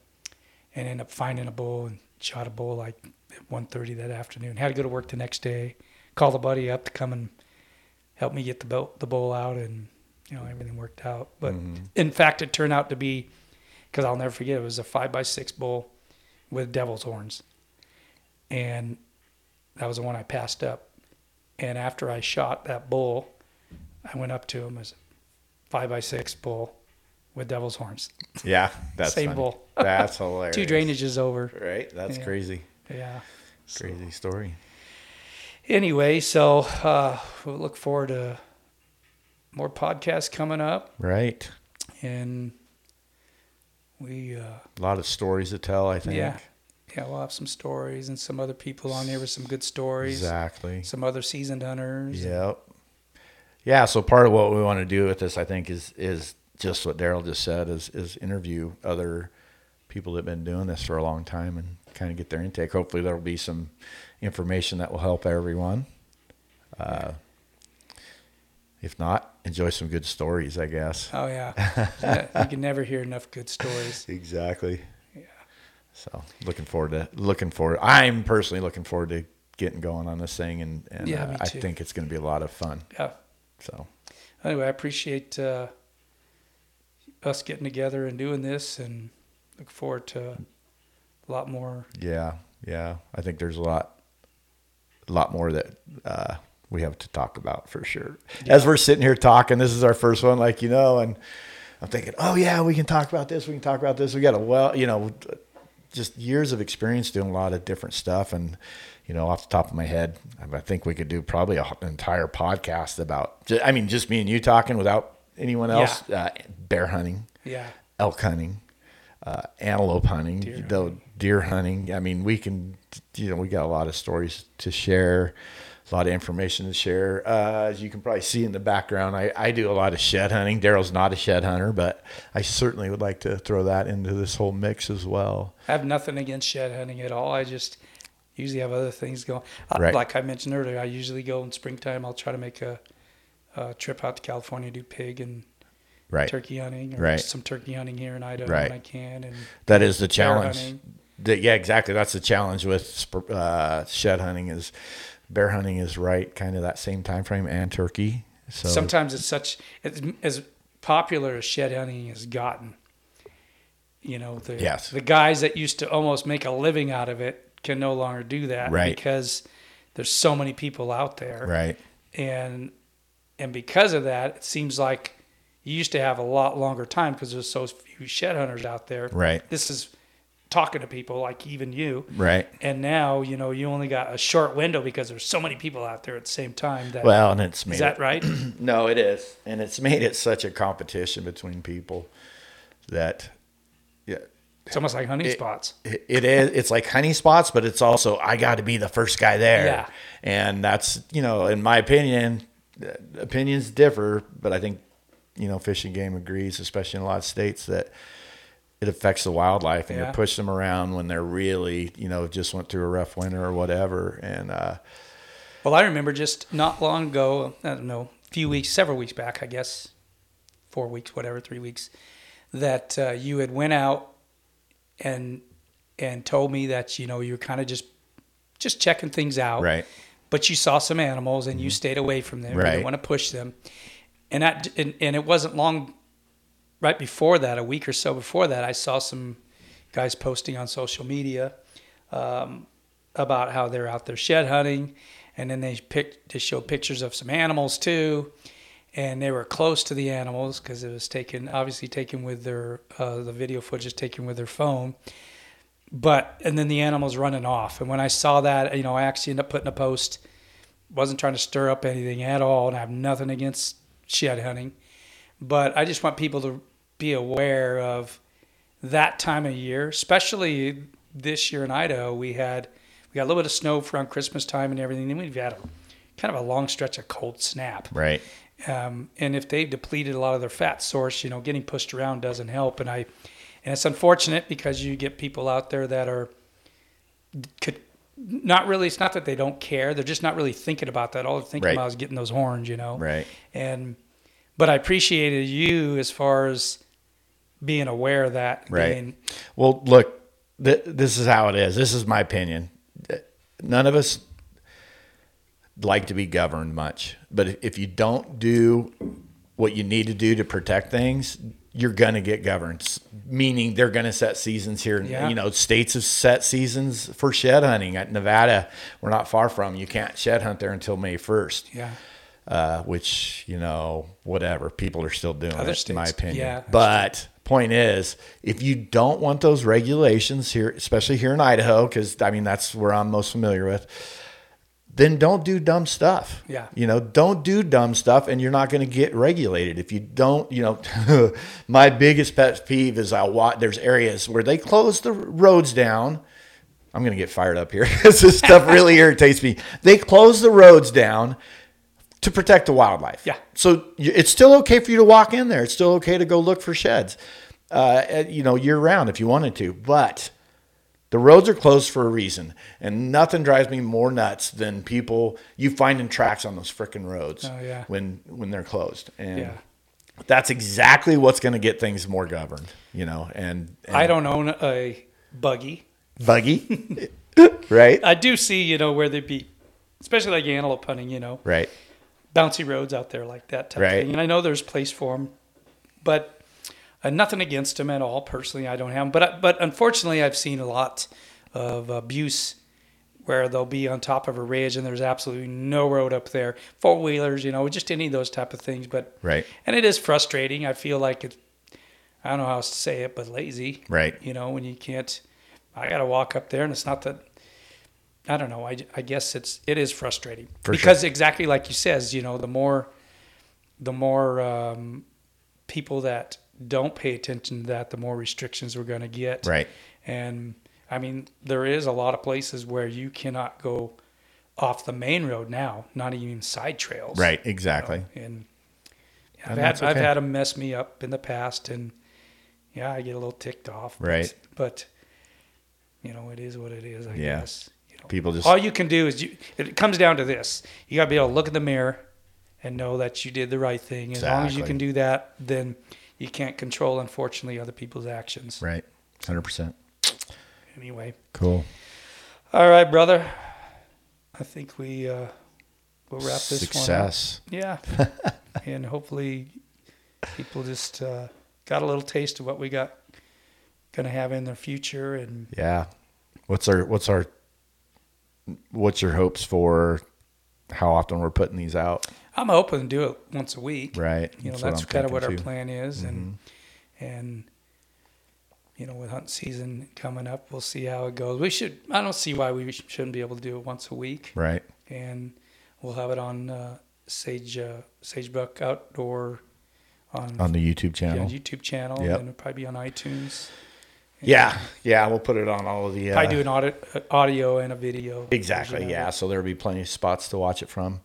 And ended up finding a bull and shot a bull like at 1.30 that afternoon. Had to go to work the next day. Called a buddy up to come and help me get the bull, the bull out, and you know everything worked out. But mm-hmm. in fact, it turned out to be because I'll never forget. It was a five by six bull with devil's horns, and that was the one I passed up. And after I shot that bull, I went up to him as a five by six bull with devil's horns. yeah, that's Same funny. bull. That's [LAUGHS] hilarious. Two drainages over. right? That's Yeah. crazy. Yeah. Crazy story. Anyway, so uh, we'll look forward to more podcasts coming up, Right. and we uh, A lot of stories to tell, I think. Yeah. yeah we'll have some stories and some other people on there with some good stories. Exactly. Some other seasoned hunters. Yep. Yeah. So part of what we want to do with this, I think, is is just what Daryl just said: is is interview other people that've been doing this for a long time and kind of get their intake. Hopefully, there'll be some information that will help everyone. Uh, if not, enjoy some good stories, I guess. Oh yeah. [LAUGHS] You can never hear enough good stories. Exactly. Yeah. So looking forward to looking forward. I'm personally looking forward to getting going on this thing, and, and Yeah, uh, I think it's going to be a lot of fun. Yeah. So Anyway, I appreciate uh, us getting together and doing this, and look forward to a lot more. yeah, yeah, I think there's a lot, a lot more that uh, we have to talk about for sure. As we're sitting here talking, this is our first one, like you know, and I'm thinking, oh yeah, we can talk about this. We can talk about this. We got a well, you know, just years of experience doing a lot of different stuff, and you know, off the top of my head, I think we could do probably a- an entire podcast about. I mean, just me and you talking without anyone else. Uh, bear hunting, Yeah. elk hunting, uh, antelope hunting, Deer deer, deer hunting. I mean, we can, you know, we got a lot of stories to share, a lot of information to share. Uh, as you can probably see in the background, I, I do a lot of shed hunting. Daryl's not a shed hunter, but I certainly would like to throw that into this whole mix as well. I have nothing against shed hunting at all. I just usually have other things going. Right. Like I mentioned earlier, I usually go in springtime. I'll try to make a, a trip out to California, do pig and Right. turkey hunting, or Right. some turkey hunting here in Idaho Right. when I can. And That is the challenge. The- yeah, exactly. That's the challenge with uh, shed hunting is bear hunting is right kind of that same time frame and turkey. So Sometimes it's such it's as popular as shed hunting has gotten. You know, the Yes. the guys that used to almost make a living out of it can no longer do that Right. because there's so many people out there. right. and and because of that, it seems like you used to have a lot longer time because there's so few shed hunters out there. Right. This is talking to people like even you, Right. and now you know you only got a short window because there's so many people out there at the same time. That Well, and it's made is that it- right? [CLEARS THROAT] No, it is, and it's made it such a competition between people that, It's almost like honey It- spots. it, it is. It's like honey spots, but it's also I got to be the first guy there. Yeah. and that's you know, in my opinion, uh, opinions differ, but I think you know, Fish and Game agrees, especially in a lot of states that. It affects the wildlife, and Yeah. you push them around when they're really, you know, just went through a rough winter or whatever. And uh, Well, I remember just not long ago, I don't know, a few weeks, several weeks back, I guess, four weeks, whatever, three weeks, that uh, you had went out and and told me that you know you were kind of just just checking things out, right, But you saw some animals and you stayed away from them. You Right. didn't want to push them, and that and, and it wasn't long right before that, a week or so before that, I saw some guys posting on social media um, about how they're out there shed hunting, and then they picked they showed pictures of some animals too, and they were close to the animals because it was taken obviously taken with their uh, the video footage is taken with their phone. But and then the animals running off, and when I saw that, you know, I actually ended up putting a post. wasn't trying to stir up anything at all, and I have nothing against shed hunting, but I just want people to be aware of that time of year, especially this year in Idaho. We had we got a little bit of snow around Christmas time and everything. Then we've had a kind of a long stretch of cold snap. right, Um, and if they've depleted a lot of their fat source, you know, getting pushed around doesn't help. And I, and it's unfortunate because you get people out there that are could not really. It's not that they don't care; they're just not really thinking about that. All they're thinking Right. about is getting those horns, you know. right. And but I appreciated you as far as being aware of that. Right. being- Well, look, th- this is how it is. This is my opinion. None of us like to be governed much, but if you don't do what you need to do to protect things, you're going to get governed. Meaning they're going to set seasons here. Yeah. You know, states have set seasons for shed hunting. At Nevada, we're not far from. You can't shed hunt there until May first. yeah. uh, which you know whatever people are still doing Other it, in my opinion yeah, but point is if you don't want those regulations here especially here in idaho because i mean that's where i'm most familiar with then don't do dumb stuff. Yeah. You know, don't do dumb stuff and you're not going to get regulated. If you don't, you know, [LAUGHS] my biggest pet peeve is I watch, there's areas where they close the roads down. I'm going to get fired up here because [LAUGHS] this stuff really [LAUGHS] irritates me. They close the roads down to protect the wildlife. Yeah. So it's still okay for you to walk in there. It's still okay to go look for sheds, uh, you know, year round if you wanted to. But the roads are closed for a reason, and nothing drives me more nuts than people you finding tracks on those frickin' roads. Oh, yeah. When when they're closed, and Yeah. that's exactly what's going to get things more governed. You know, and, and I don't own a buggy. buggy, [LAUGHS] right? I do see, you know, where they be, especially like antelope hunting, you know, Right. bouncy roads out there like that type Right. of thing. And I know there's place for them, but uh, nothing against them at all. Personally, I don't have them. But, but unfortunately, I've seen a lot of abuse where they'll be on top of a ridge and there's absolutely no road up there. Four wheelers, you know, just any of those type of things. But, Right. and it is frustrating. I feel like it's, I don't know how else to say it, but lazy. Right. You know, when you can't, I got to walk up there and it's not that, I don't know. I, I guess it's, it is frustrating For sure. because exactly like you says, you know, the more, the more um, people that don't pay attention to that, the more restrictions we're going to get. Right. And I mean, there is a lot of places where you cannot go off the main road now, not even side trails. Right. Exactly. And I've And had that's I've had them mess me up in the past, and yeah, I get a little ticked off. but- Right. But, you know, it is what it is. I Yeah. guess. You know, People just all you can do is you. It comes down to this: you got to be able to look in the mirror and know that you did the right thing. As long as you can do that, then you can't control, unfortunately, other people's actions. right. Hundred percent. Anyway, Cool. all right, brother. I think we uh, we'll wrap this Success. one up. Yeah, [LAUGHS] and hopefully people just uh, got a little taste of what we got going to have in the future, and Yeah. What's our what's our what's your hopes for how often we're putting these out? I'm hoping to do it once a week. Right. You know, what that's kind of what our too. Mm-hmm. plan is, and and you know, with hunt season coming up, we'll see how it goes. We should. I don't see why we shouldn't be able to do it once a week, Right. and we'll have it on uh, Sage uh, Sagebuck Outdoor on, On the YouTube channel. yeah. YouTube channel, Yep. and it'll probably be on iTunes. Yeah. Yeah. We'll put it on all of the. Uh, Probably do an audit, uh, audio and a video. Exactly. Yeah. it. So there'll be plenty of spots to watch it from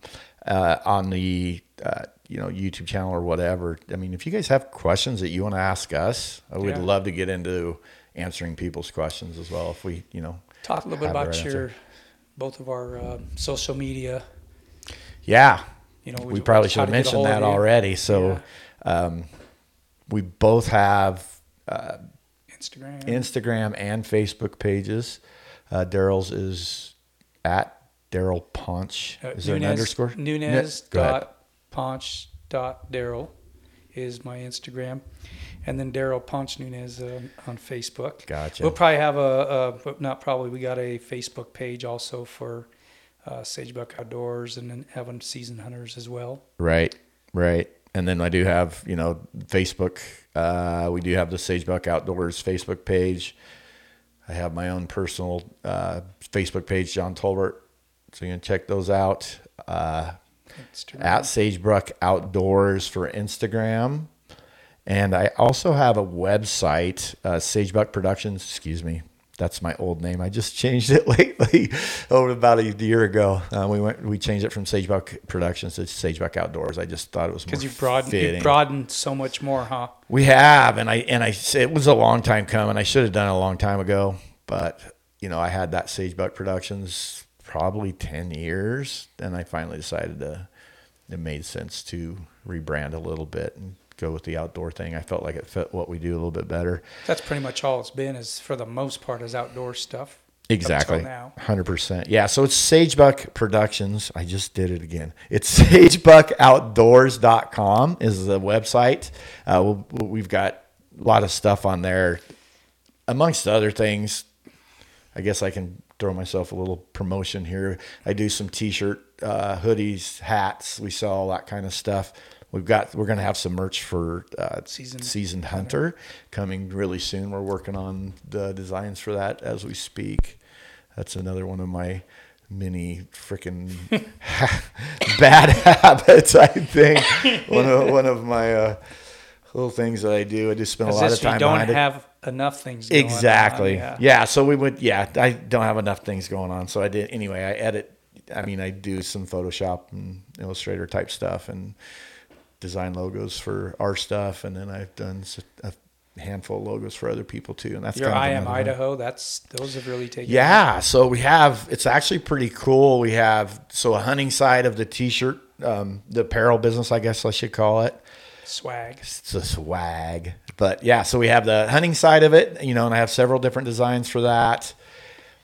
uh, on the uh, you know YouTube channel or whatever. I mean, if you guys have questions that you want to ask us, I would Yeah. love to get into answering people's questions as well. If we, you know, Talk a little bit about right your answer. both of our uh, social media. yeah, You know, we which- probably should have to get a mentioned that already. So um, we both have uh, Instagram. Instagram and Facebook pages. Uh, Daryl's is at Daryl Ponch. Uh, Is there an underscore? Nunez dot Ponch dot Daryl is my Instagram, and then Daryl Ponch Nunez uh, on Facebook. Gotcha. We'll probably have a, a not probably we got a Facebook page also for uh, Sagebuck Outdoors, and then having season hunters as well. Right, right. And then I do have, you know, Facebook. Uh, we do have the Sagebuck Outdoors Facebook page. I have my own personal uh, Facebook page, John Tolbert. So you can check those out. Uh, at Sagebuck Outdoors for Instagram. And I also have a website, uh, Sagebuck Productions. Excuse me, that's my old name. I just [LAUGHS] changed it lately, over about a year ago. Uh, we went, we changed it from Sagebuck Productions to Sagebuck Outdoors. I just thought it was because you've broadened, fitting. you've broadened so much more, huh? We have, and I and I it was a long time coming. I should have done it a long time ago, but you know I had that Sagebuck Productions probably ten years. Then I finally decided to. It made sense to rebrand a little bit and go with the outdoor thing. I felt like it fit what we do a little bit better. That's pretty much all it's been. Is for the most part is outdoor stuff. Exactly. now. Hundred percent. Yeah. So it's Sagebuck Productions. I just did it again. It's [LAUGHS] sagebuckoutdoors.com is the website. Uh, we'll, we've got a lot of stuff on there, amongst other things. I guess I can throw myself a little promotion here. I do some t-shirt, uh, hoodies, hats. We sell all that kind of stuff. We've got we're gonna have some merch for uh, Seasoned seasoned hunter coming really soon. We're working on the designs for that as we speak. That's another one of my mini freaking [LAUGHS] bad [LAUGHS] habits. I think one of one of my uh, little things that I do. I just spend a lot of time. you don't behind it. have enough things going on, Exactly. yeah. yeah. So we would. Yeah. I don't have enough things going on. So I did anyway. I edit. I mean, I do some Photoshop and Illustrator type stuff and design logos for our stuff, and then I've done a handful of logos for other people too. And that's Your kind of I am. Idaho. That's those have really taken. Yeah, so we have it's actually pretty cool. We have so a hunting side of the t-shirt, um, the apparel business, I guess I should call it. Swag. It's a swag, but yeah. So we have the hunting side of it, you know, and I have several different designs for that.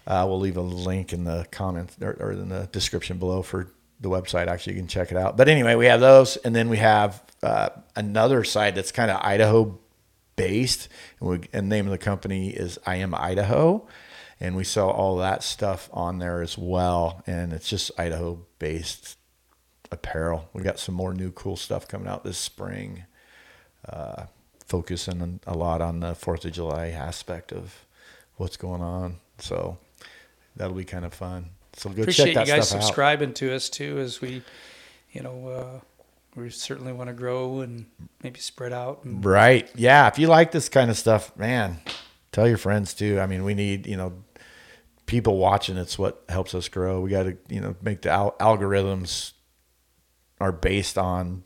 Uh, we'll leave a link in the comments or, or in the description below for the website. Actually, you can check it out. But anyway, we have those, and then we have uh, another side that's kind of Idaho based, and, we, and the name of the company is I Am Idaho, and we sell all that stuff on there as well. And it's just Idaho based apparel. We got some more new cool stuff coming out this spring, uh, focusing a lot on the Fourth of July aspect of what's going on. So that'll be kind of fun. So go Appreciate check that you guys stuff out. subscribing to us too, as we, you know, uh, we certainly want to grow and maybe spread out. And Right. Yeah. If you like this kind of stuff, man, tell your friends too. I mean, we need, you know, people watching. It's what helps us grow. We got to, you know, make the al- algorithms are based on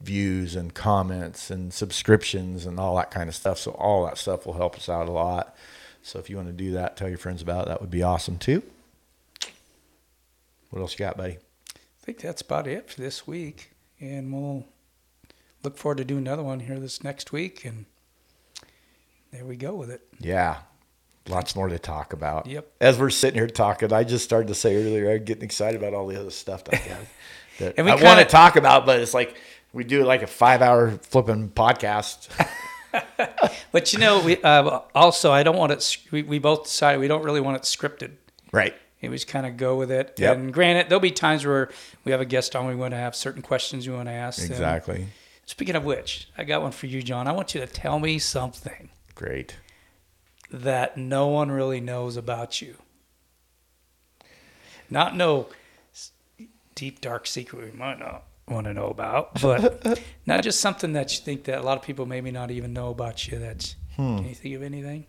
views and comments and subscriptions and all that kind of stuff. So all that stuff will help us out a lot. So if you want to do that, tell your friends about it. That would be awesome too. What else you got, buddy? I think that's about it for this week, and we'll look forward to doing another one here this next week. And there we go with it. Yeah. Lots more to talk about. Yep. As we're sitting here talking, I just started to say earlier, I'm getting excited about all the other stuff that, I got [LAUGHS] that And we I want to talk about, but it's like we do like a five hour flipping podcast. [LAUGHS] But you know, we uh, also I don't want it. We, we both decided we don't really want it scripted. right. We just kind of go with it. Yep. And granted, there'll be times where we have a guest on, we want to have certain questions we want to ask. them. Exactly. Speaking of which, I got one for you, John. I want you to tell me something Great. that no one really knows about you. Not no s- deep, dark secret we might not want to know about, but [LAUGHS] not just something that you think that a lot of people maybe not even know about you. That's Hmm. can you think of anything?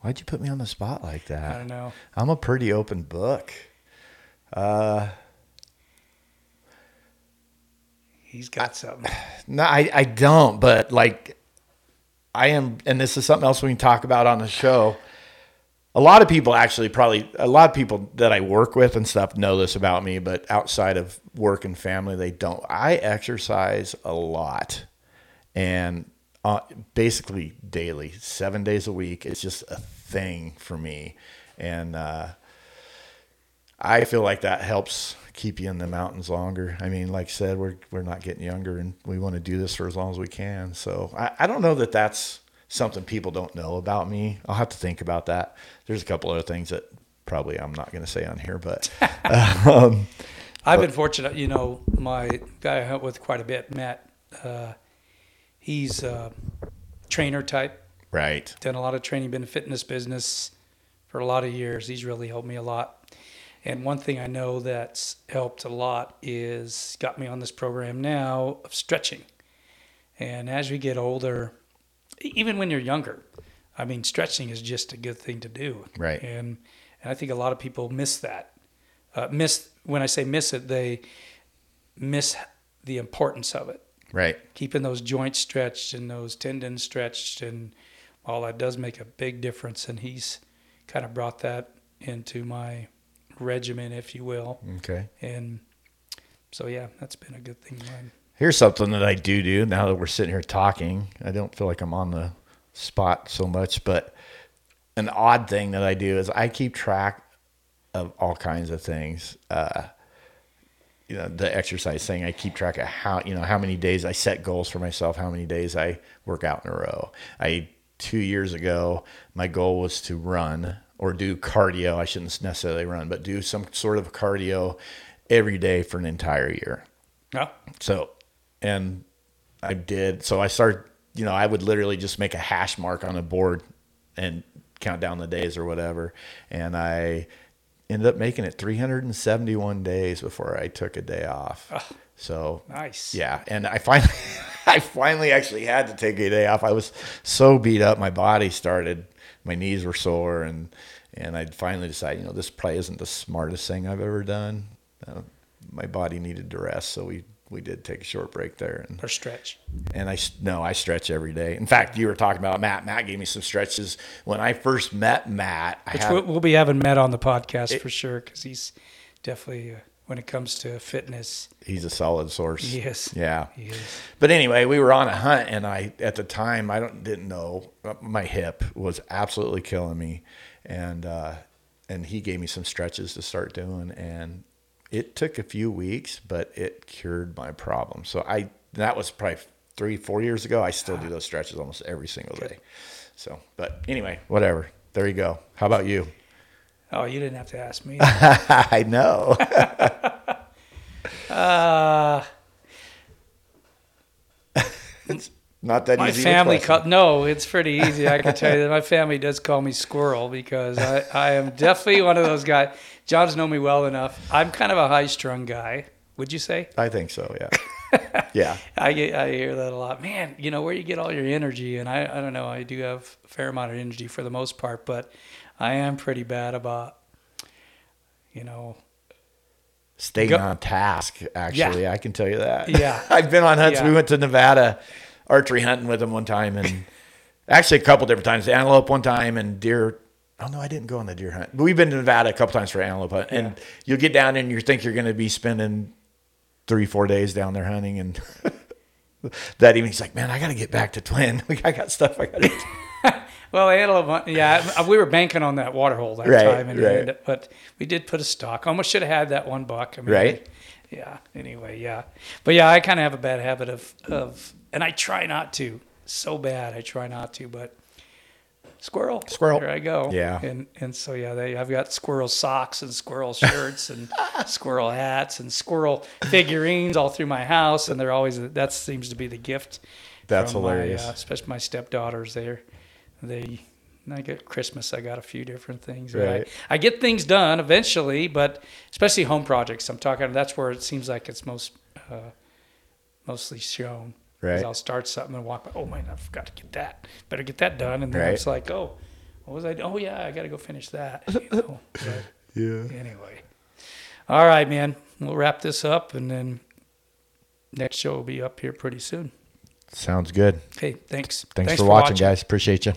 Why'd you put me on the spot like that? I don't know. I'm a pretty open book. Uh, He's got something. [SIGHS] No, I, I don't, but like I am, and this is something else we can talk about on the show. A lot of people actually probably, a lot of people that I work with and stuff know this about me, but outside of work and family, they don't. I exercise a lot and uh, basically daily, seven days a week. It's just a thing for me. And, uh, I feel like that helps keep you in the mountains longer. I mean, like I said, we're we're not getting younger, and we want to do this for as long as we can. So I, I don't know that that's something people don't know about me. I'll have to think about that. There's a couple other things that probably I'm not going to say on here, but [LAUGHS] um, I've been fortunate, you know, my guy I hunt with quite a bit, Matt, uh, he's a trainer type, right, done a lot of training, been in fitness business for a lot of years. He's really helped me a lot. And one thing I know that's helped a lot is got me on this program now of stretching. And as we get older, even when you're younger, I mean, stretching is just a good thing to do. Right. And, and I think a lot of people miss that. Uh, miss when I say miss it, they miss the importance of it. right, Keeping those joints stretched and those tendons stretched and all that does make a big difference. And he's kind of brought that into my regimen, if you will. okay. And so, yeah, that's been a good thing. Mine. Here's something that I do do now that we're sitting here talking. I don't feel like I'm on the spot so much, but an odd thing that I do is I keep track of all kinds of things. Uh, you know, the exercise thing, I keep track of how, you know, how many days I set goals for myself, how many days I work out in a row. I, two years ago, my goal was to run or do cardio. I shouldn't necessarily run, but do some sort of cardio every day for an entire year. No, So, and I did. So I started, you know, I would literally just make a hash mark on a board and count down the days or whatever. And I ended up making it 371 days before I took a day off. So Nice. yeah, and I finally, [LAUGHS] I finally actually had to take a day off. I was so beat up, my body started, my knees were sore, and and I finally decided, you know, this probably isn't the smartest thing I've ever done. Uh, my body needed to rest, so we we did take a short break there, and Or stretch. and i no, I stretch every day. In fact, you were talking about Matt. Matt gave me some stretches when I first met Matt. Which had, we'll, be having Matt on the podcast for sure because he's definitely, uh, when it comes to fitness, he's a solid source. he is. Yeah. He is. But anyway, we were on a hunt, and I at the time I don't didn't know uh, my hip was absolutely killing me, and uh, and he gave me some stretches to start doing, and it took a few weeks, but it cured my problem. So I that was probably three four years ago. I still do those stretches almost every single day. So, but anyway, whatever. There you go. How about you? Oh, you didn't have to ask me. [LAUGHS] I know. [LAUGHS] Uh, Not that my easy. a family, call, no, it's pretty easy. I can tell you that my family does call me Squirrel because I, I am definitely one of those guys. John's know me well enough. I'm kind of a high strung guy. Would you say? I think so. Yeah. [LAUGHS] yeah. I get, I hear that a lot. Man, you know where you get all your energy, and I, I don't know. I do have a fair amount of energy for the most part, but I am pretty bad about, you know, staying Go- on task. Actually, I can tell you that. Yeah. [LAUGHS] I've been on hunts. Yeah. We went to Nevada archery hunting with him one time, and [LAUGHS] actually a couple different times. Antelope one time, and deer. Oh no, I didn't go on the deer hunt. But we've been to Nevada a couple times for antelope hunt, and you'll get down and you think you're going to be spending three, four days down there hunting, and [LAUGHS] that evening he's like, "Man, I got to get back to Twin. [LAUGHS] I got stuff I got to." [LAUGHS] Well, antelope, hunt- yeah, we were banking on that water hole that Right, time, and right. and- but we did put a stock. Almost should have had that one buck. I mean, Right. Yeah. Anyway, yeah, but yeah, I kind of have a bad habit of of, and I try not to. So bad, I try not to, but squirrel, Squirrel. Here I go. Yeah. And and so yeah, they I've got squirrel socks and squirrel shirts and [LAUGHS] squirrel hats and squirrel figurines all through my house, and they're always that seems to be the gift. That's from my, hilarious. uh, especially my stepdaughters. There, they. I get Christmas. I got a few different things. Right. I, I get things done eventually, but especially home projects. I'm talking. That's where it seems like it's most uh, mostly shown. Right. I'll start something and walk by. Oh man, I forgot to get that. Better get that done. And then Right. it's like, oh, what was I? Oh yeah, I got to go finish that. [LAUGHS] You know? [LAUGHS] Yeah. anyway, all right, man. We'll wrap this up, and then next show will be up here pretty soon. Sounds good. Hey, thanks. Thanks, for, watching, guys. Appreciate you.